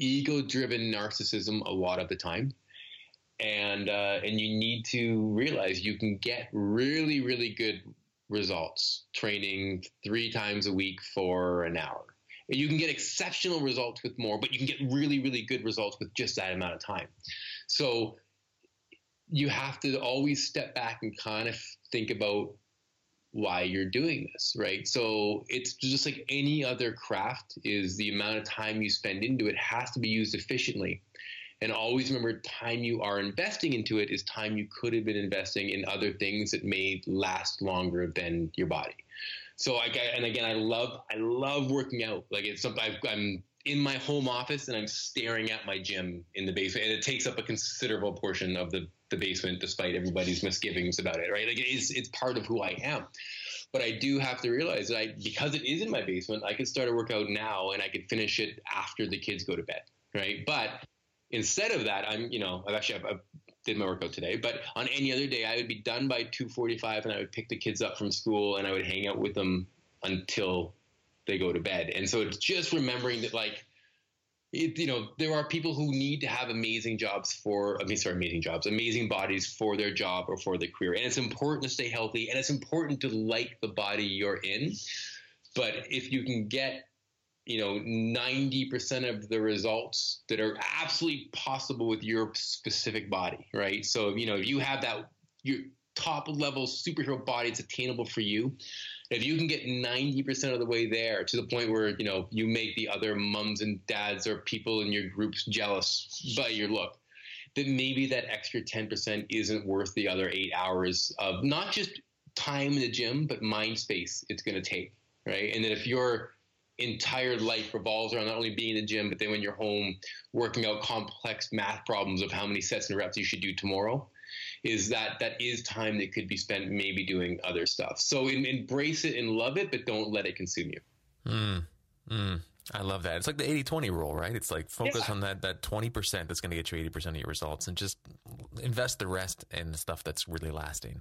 ego-driven narcissism a lot of the time. And uh, and you need to realize you can get really really good results training three times a week for an hour. You can get exceptional results with more, but you can get really, really good results with just that amount of time. So you have to always step back and kind of think about why you're doing this, right? So it's just like any other craft is the amount of time you spend into it has to be used efficiently. And always remember time you are investing into it is time you could have been investing in other things that may last longer than your body. So I and again I love I love working out. Like it's something i am in my home office and I'm staring at my gym in the basement, and it takes up a considerable portion of the the basement, despite everybody's misgivings about it. Right? Like it is it's part of who I am. But I do have to realize that I because it is in my basement, I could start a workout now and I could finish it after the kids go to bed. Right? But instead of that, I'm, you know, I've actually I've, did my workout today, but on any other day, I would be done by 2:45, and I would pick the kids up from school, and I would hang out with them until they go to bed. And so it's just remembering that, like, it, you know, there are people who need to have amazing jobs for, I mean, sorry, amazing jobs, amazing bodies for their job or for their career, and it's important to stay healthy, and it's important to like the body you're in. But if you can get you know 90% of the results that are absolutely possible with your specific body right so you know if you have that your top level superhero body it's attainable for you if you can get 90% of the way there to the point where you know you make the other mums and dads or people in your groups jealous by your look then maybe that extra 10% isn't worth the other eight hours of not just time in the gym but mind space it's going to take right? And then if you're entire life revolves around not only being in the gym, but then when you're home working out complex math problems of how many sets and reps you should do tomorrow, is that that is time that could be spent maybe doing other stuff. So in, embrace it and love it, but don't let it consume you. Mm, mm, I love that. It's like the 80 20 rule, right? It's like focus yeah. on that, that 20% that's going to get you 80% of your results and just invest the rest in stuff that's really lasting.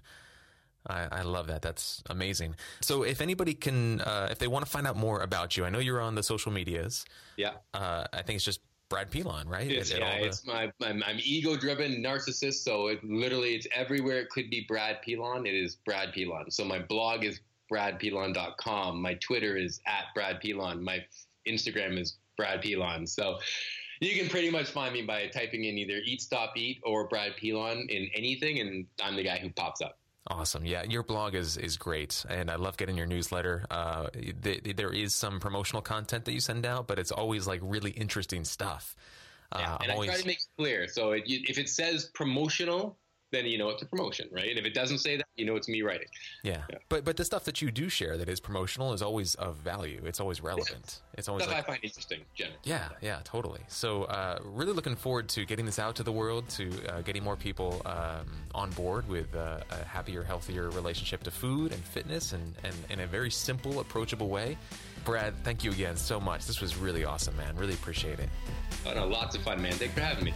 I, I, love that. That's amazing. So, if anybody can, uh, if they want to find out more about you, I know you're on the social medias. Yeah. Uh, I think it's just Brad Pilon, right? It's, at, yeah, the... it's my, I'm, I'm ego driven narcissist. So, it literally, it's everywhere. It could be Brad Pilon. It is Brad Pilon. So, my blog is bradpilon.com. My Twitter is at Brad Pilon. My Instagram is Brad Pilon. So, you can pretty much find me by typing in either Eat Stop Eat or Brad Pilon in anything, and I'm the guy who pops up. Awesome. Yeah, your blog is is great, and I love getting your newsletter. Uh, th- there is some promotional content that you send out, but it's always like really interesting stuff. Uh, yeah, and I'm i try to make it clear. So it, if it says promotional, then you know it's a promotion, right? And if it doesn't say that, you know it's me writing. Yeah. yeah. But but the stuff that you do share that is promotional is always of value. It's always relevant. It's always stuff like, I find interesting, generally. Yeah, yeah, totally. So uh, really looking forward to getting this out to the world, to uh, getting more people um, on board with uh, a happier, healthier relationship to food and fitness, and, and in a very simple, approachable way. Brad, thank you again so much. This was really awesome, man. Really appreciate it. Oh, no, lots of fun, man. Thanks for having me.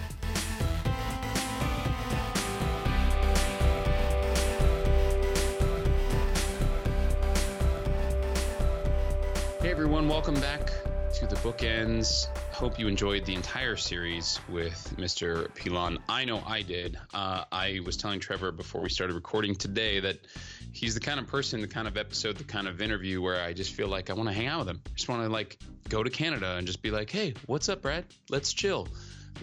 Hey everyone, welcome back to the bookends. Hope you enjoyed the entire series with Mr. Pilon. I know I did. Uh, I was telling Trevor before we started recording today that he's the kind of person, the kind of episode, the kind of interview where I just feel like I want to hang out with him. I just want to like go to Canada and just be like, hey, what's up, Brad? Let's chill.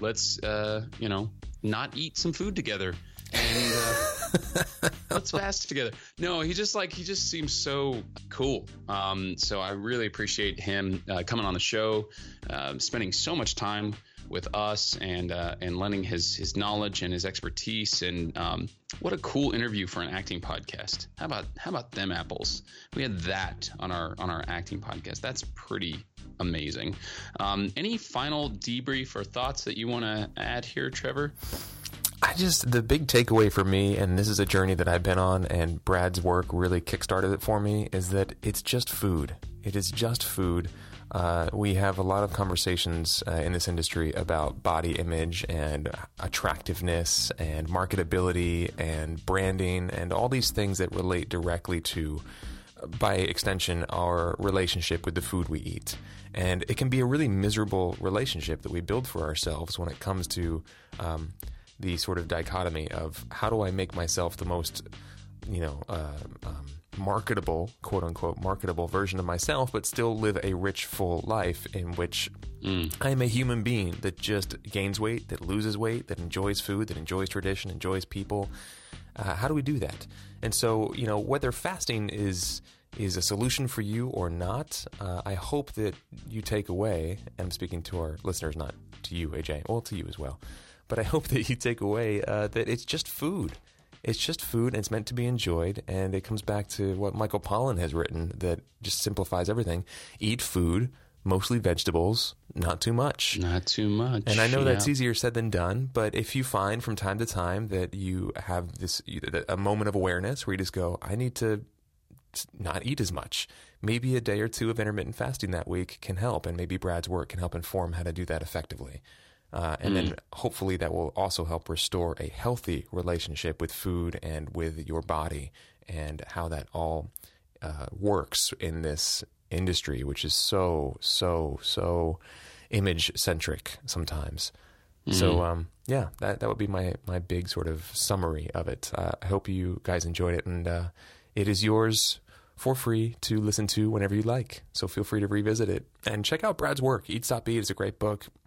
Let's, uh, you know, not eat some food together and uh, let's fast together. No, he just like he just seems so cool. Um, so I really appreciate him uh, coming on the show, uh, spending so much time with us, and uh, and lending his his knowledge and his expertise. And um, what a cool interview for an acting podcast. How about how about them apples? We had that on our on our acting podcast. That's pretty amazing. Um, any final debrief or thoughts that you want to add here, Trevor? I just the big takeaway for me, and this is a journey that I've been on, and Brad's work really kickstarted it for me, is that it's just food. It is just food. Uh, we have a lot of conversations uh, in this industry about body image and attractiveness and marketability and branding and all these things that relate directly to, by extension, our relationship with the food we eat. And it can be a really miserable relationship that we build for ourselves when it comes to um, the sort of dichotomy of how do I make myself the most, you know, uh, um, marketable, quote unquote, marketable version of myself, but still live a rich, full life in which mm. I am a human being that just gains weight, that loses weight, that enjoys food, that enjoys tradition, enjoys people. Uh, how do we do that? And so, you know, whether fasting is is a solution for you or not, uh, I hope that you take away, and I'm speaking to our listeners, not to you, AJ, well, to you as well, but I hope that you take away uh, that it's just food. It's just food and it's meant to be enjoyed. And it comes back to what Michael Pollan has written that just simplifies everything. Eat food, mostly vegetables, not too much. Not too much. And I know yeah. that's easier said than done, but if you find from time to time that you have this a moment of awareness where you just go, I need to not eat as much. Maybe a day or two of intermittent fasting that week can help, and maybe Brad's work can help inform how to do that effectively. Uh, and mm. then hopefully that will also help restore a healthy relationship with food and with your body and how that all uh, works in this industry, which is so, so, so image centric sometimes. Mm. So, um, yeah, that, that would be my, my big sort of summary of it. Uh, I hope you guys enjoyed it and uh, it is yours for free to listen to whenever you like. So feel free to revisit it and check out Brad's work. Eat Stop Eat is a great book.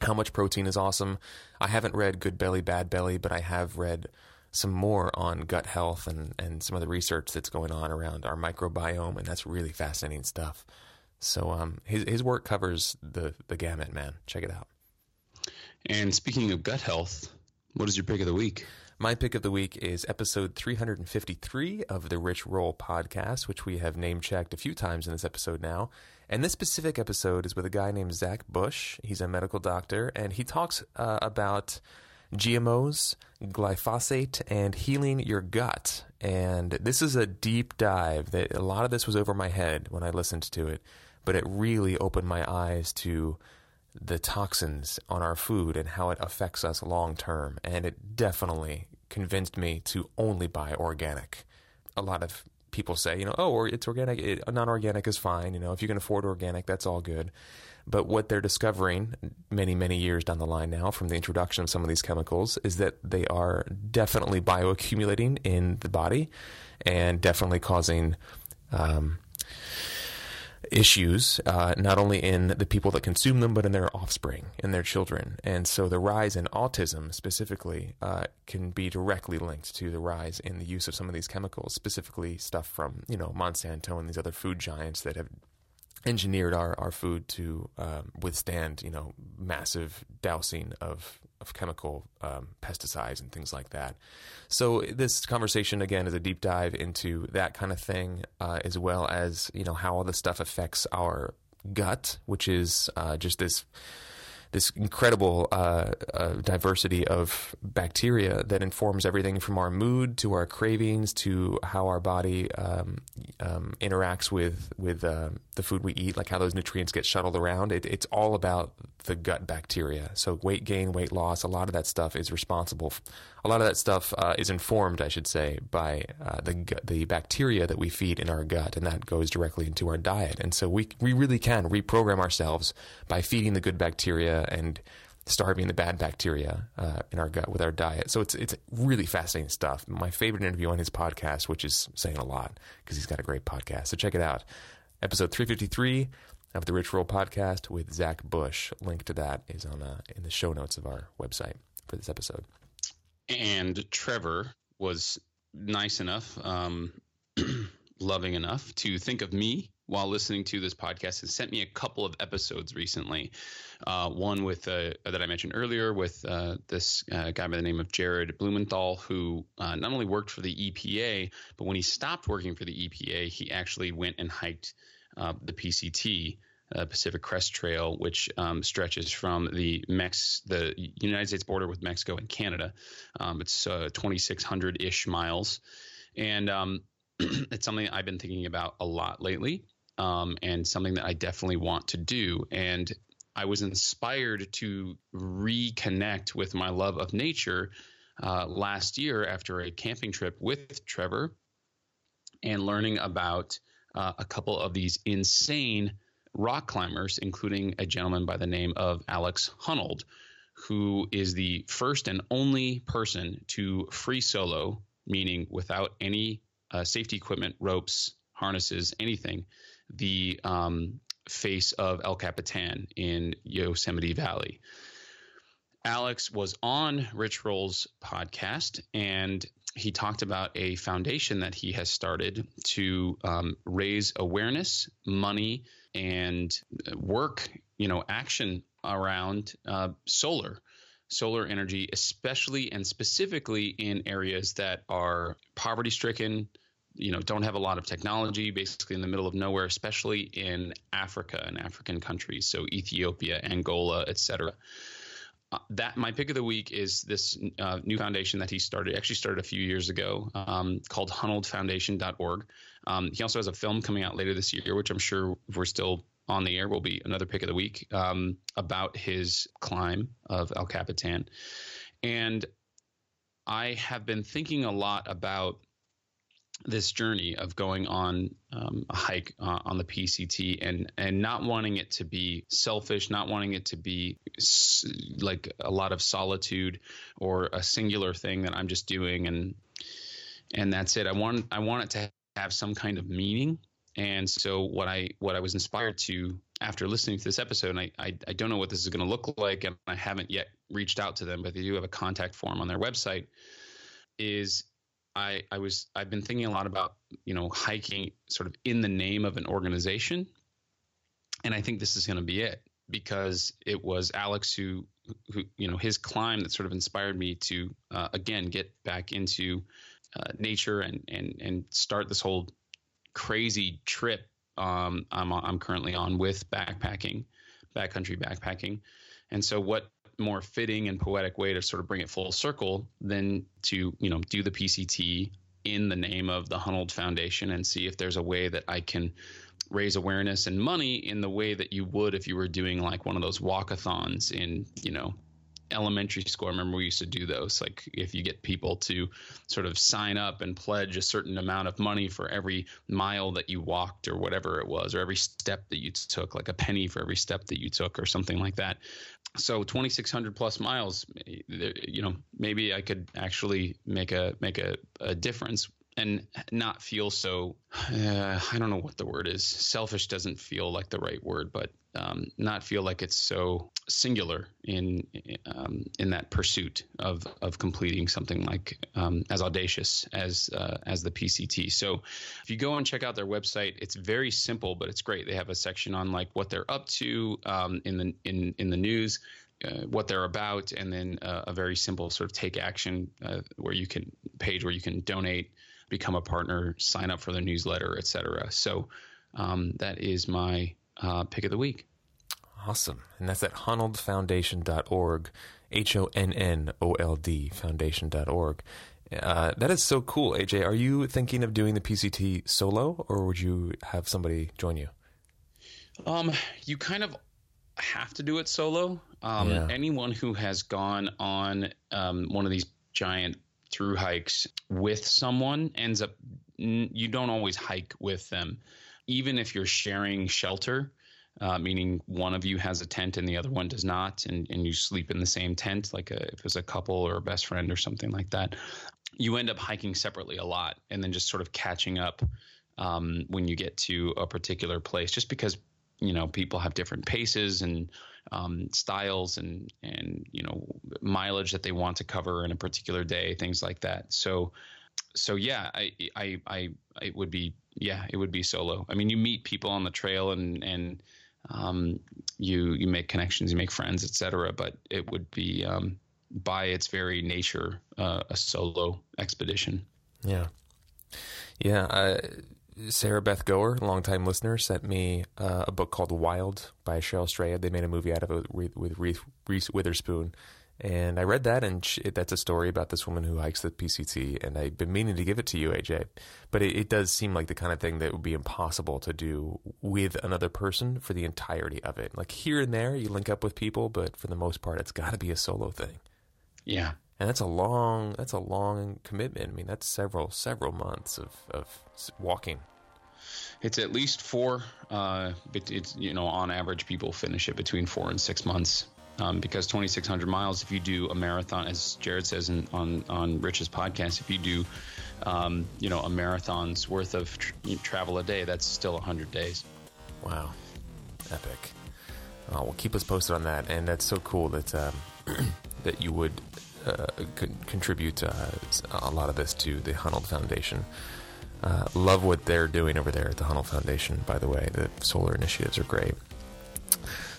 How Much Protein is awesome. I haven't read Good Belly, Bad Belly, but I have read some more on gut health and, and some of the research that's going on around our microbiome, and that's really fascinating stuff. So um, his his work covers the the gamut, man. Check it out. And speaking of gut health, what is your pick of the week? My pick of the week is episode 353 of the Rich Roll podcast, which we have name checked a few times in this episode now. And this specific episode is with a guy named Zach Bush. He's a medical doctor, and he talks uh, about GMOs, glyphosate, and healing your gut. And this is a deep dive that a lot of this was over my head when I listened to it, but it really opened my eyes to the toxins on our food and how it affects us long term. And it definitely convinced me to only buy organic. A lot of people say, you know, oh, or it's organic, it, non organic is fine. You know, if you can afford organic, that's all good. But what they're discovering many, many years down the line now from the introduction of some of these chemicals is that they are definitely bioaccumulating in the body and definitely causing um, issues, uh, not only in the people that consume them, but in their offspring, in their children. And so the rise in autism specifically uh, can be directly linked to the rise in the use of some of these chemicals, specifically stuff from, you know, Monsanto and these other food giants that have engineered our, our food to um, withstand, you know, massive dousing of of chemical um, pesticides and things like that. So this conversation again is a deep dive into that kind of thing, uh, as well as you know how all this stuff affects our gut, which is uh, just this this incredible uh, uh, diversity of bacteria that informs everything from our mood to our cravings to how our body um, um, interacts with with uh, the food we eat, like how those nutrients get shuttled around. It, it's all about the gut bacteria. So weight gain, weight loss, a lot of that stuff is responsible. A lot of that stuff uh, is informed, I should say, by uh, the the bacteria that we feed in our gut, and that goes directly into our diet. And so we we really can reprogram ourselves by feeding the good bacteria and starving the bad bacteria uh, in our gut with our diet. So it's it's really fascinating stuff. My favorite interview on his podcast, which is saying a lot because he's got a great podcast. So check it out. Episode 353 of the Roll podcast with Zach Bush. Link to that is on uh, in the show notes of our website for this episode. And Trevor was nice enough, um, loving enough to think of me while listening to this podcast and sent me a couple of episodes recently. Uh, one with uh, that I mentioned earlier with uh, this uh, guy by the name of Jared Blumenfeld, who uh, not only worked for the EPA, but when he stopped working for the EPA, he actually went and hiked uh, the PCT. Pacific Crest Trail, which um, stretches from the Mex the United States border with Mexico and Canada. Um, it's 2,600 ish miles, and um, it's something I've been thinking about a lot lately um, and something that I definitely want to do. And I was inspired to reconnect with my love of nature uh, last year after a camping trip with Trevor and learning about uh, a couple of these insane rock climbers, including a gentleman by the name of Alex Honnold, who is the first and only person to free solo, meaning without any uh, safety equipment, ropes, harnesses, anything, the um, face of El Capitan in Yosemite Valley. Alex was on Rich Roll's podcast and he talked about a foundation that he has started to um, raise awareness, money, and work, you know, action around uh, solar, solar energy, especially and specifically in areas that are poverty stricken, you know, don't have a lot of technology, basically in the middle of nowhere, especially in Africa and African countries, so Ethiopia, Angola, etc. Uh, that my pick of the week is this uh, new foundation that he started. Actually, started a few years ago, um, called HonnoldFoundation.org. Um, he also has a film coming out later this year, which I'm sure we're still on the air will be another pick of the week um, about his climb of El Capitan. And I have been thinking a lot about this journey of going on um, a hike uh, on the PCT and and not wanting it to be selfish, not wanting it to be s- like a lot of solitude or a singular thing that I'm just doing and and that's it. I want I want it to have some kind of meaning. And so what I what I was inspired to after listening to this episode, and I I, I don't know what this is going to look like, and I haven't yet reached out to them, but they do have a contact form on their website. Is I, I was I've been thinking a lot about you know hiking sort of in the name of an organization, and I think this is going to be it because it was Alex who who you know his climb that sort of inspired me to uh, again get back into uh, nature and and and start this whole crazy trip um, I'm I'm currently on with backpacking, backcountry backpacking, and so what more fitting and poetic way to sort of bring it full circle than to you know do the PCT in the name of the Honnold Foundation and see if there's a way that I can raise awareness and money in the way that you would if you were doing like one of those walkathons in you know elementary school. I remember we used to do those. Like if you get people to sort of sign up and pledge a certain amount of money for every mile that you walked or whatever it was, or every step that you took, like a penny for every step that you took or something like that. So 2,600 plus miles, eh, you know, maybe I could actually make a make a, a difference and not feel so uh, i don't know what the word is selfish doesn't feel like the right word but um, not feel like it's so singular in um, in that pursuit of of completing something like um, as audacious as uh, as the PCT. So if you go and check out their website, it's very simple, but it's great. They have a section on like what they're up to um, in the in in the news. Uh, what they're about, and then uh, a very simple sort of take action uh, where you can page where you can donate, become a partner, sign up for the newsletter, etc. So um, that is my uh, pick of the week. Awesome. And that's at honnoldfoundation.org, H O N N O L D foundation.org. Uh, that is so cool, AJ. Are you thinking of doing the PCT solo or would you have somebody join you? Um, you kind of have to do it solo. Um, yeah. Anyone who has gone on um, one of these giant through hikes with someone ends up, you don't always hike with them. Even if you're sharing shelter, uh, meaning one of you has a tent and the other one does not, and, and you sleep in the same tent, like a, if it's a couple or a best friend or something like that, you end up hiking separately a lot and then just sort of catching up um, when you get to a particular place, just because you know people have different paces and um, styles and and you know mileage that they want to cover in a particular day, things like that. So so yeah, I I I it would be yeah it would be solo. I mean, you meet people on the trail and and um, you you make connections, you make friends, etc. But it would be um, by its very nature uh, a solo expedition. Yeah, yeah. Uh, Sarah Beth Goer, longtime listener, sent me uh, a book called Wild by Cheryl Strayed. They made a movie out of it with, with Reese, Reese Witherspoon, And I read that, and she, that's a story about this woman who hikes the PCT. And I've been meaning to give it to you, AJ, but it, it, does seem like the kind of thing that would be impossible to do with another person for the entirety of it. Like here and there, you link up with people, but for the most part, it's got to be a solo thing. Yeah, and that's a long that's a long commitment. I mean, that's several several months of of walking. It's at least four. Uh, it's you know on average people finish it between four and six months um, because 2,600 miles. If you do a marathon, as Jared says in, on on Rich's podcast, if you do um, you know a marathon's worth of travel a day, that's still 100 days. Wow, epic. Oh, well, keep us posted on that, and that's so cool that um, that you would uh, con- contribute uh, a lot of this to the Honnold Foundation. Uh, love what they're doing over there at the Honnold Foundation, by the way. The solar initiatives are great.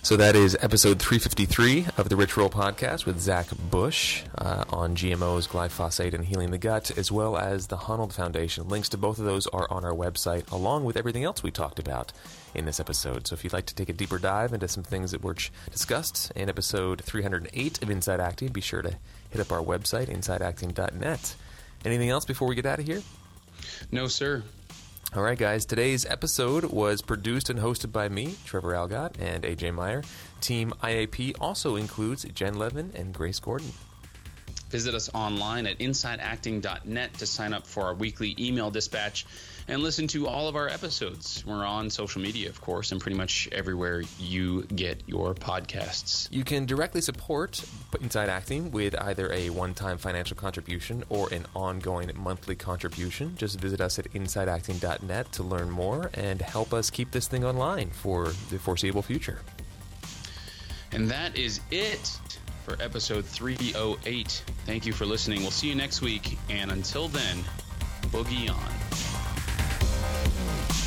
So that is episode 353 of the Rich Roll podcast with Zach Bush uh, on GMOs, glyphosate, and healing the gut, as well as the Honnold Foundation. Links to both of those are on our website, along with everything else we talked about in this episode. So if you'd like to take a deeper dive into some things that were discussed in episode 308 of Inside Acting, be sure to hit up our website, insideacting.net. Anything else before we get out of here? No, sir. All right, guys. Today's episode was produced and hosted by me, Trevor Algatt, and AJ Meyer. Team IAP also includes Jen Levin and Grace Gordon. Visit us online at insideacting.net to sign up for our weekly email dispatch and listen to all of our episodes. We're on social media, of course, and pretty much everywhere you get your podcasts. You can directly support Inside Acting with either a one time financial contribution or an ongoing monthly contribution. Just visit us at insideacting.net to learn more and help us keep this thing online for the foreseeable future. And that is it for episode 308. Thank you for listening. We'll see you next week. And until then, boogie on. Thank you.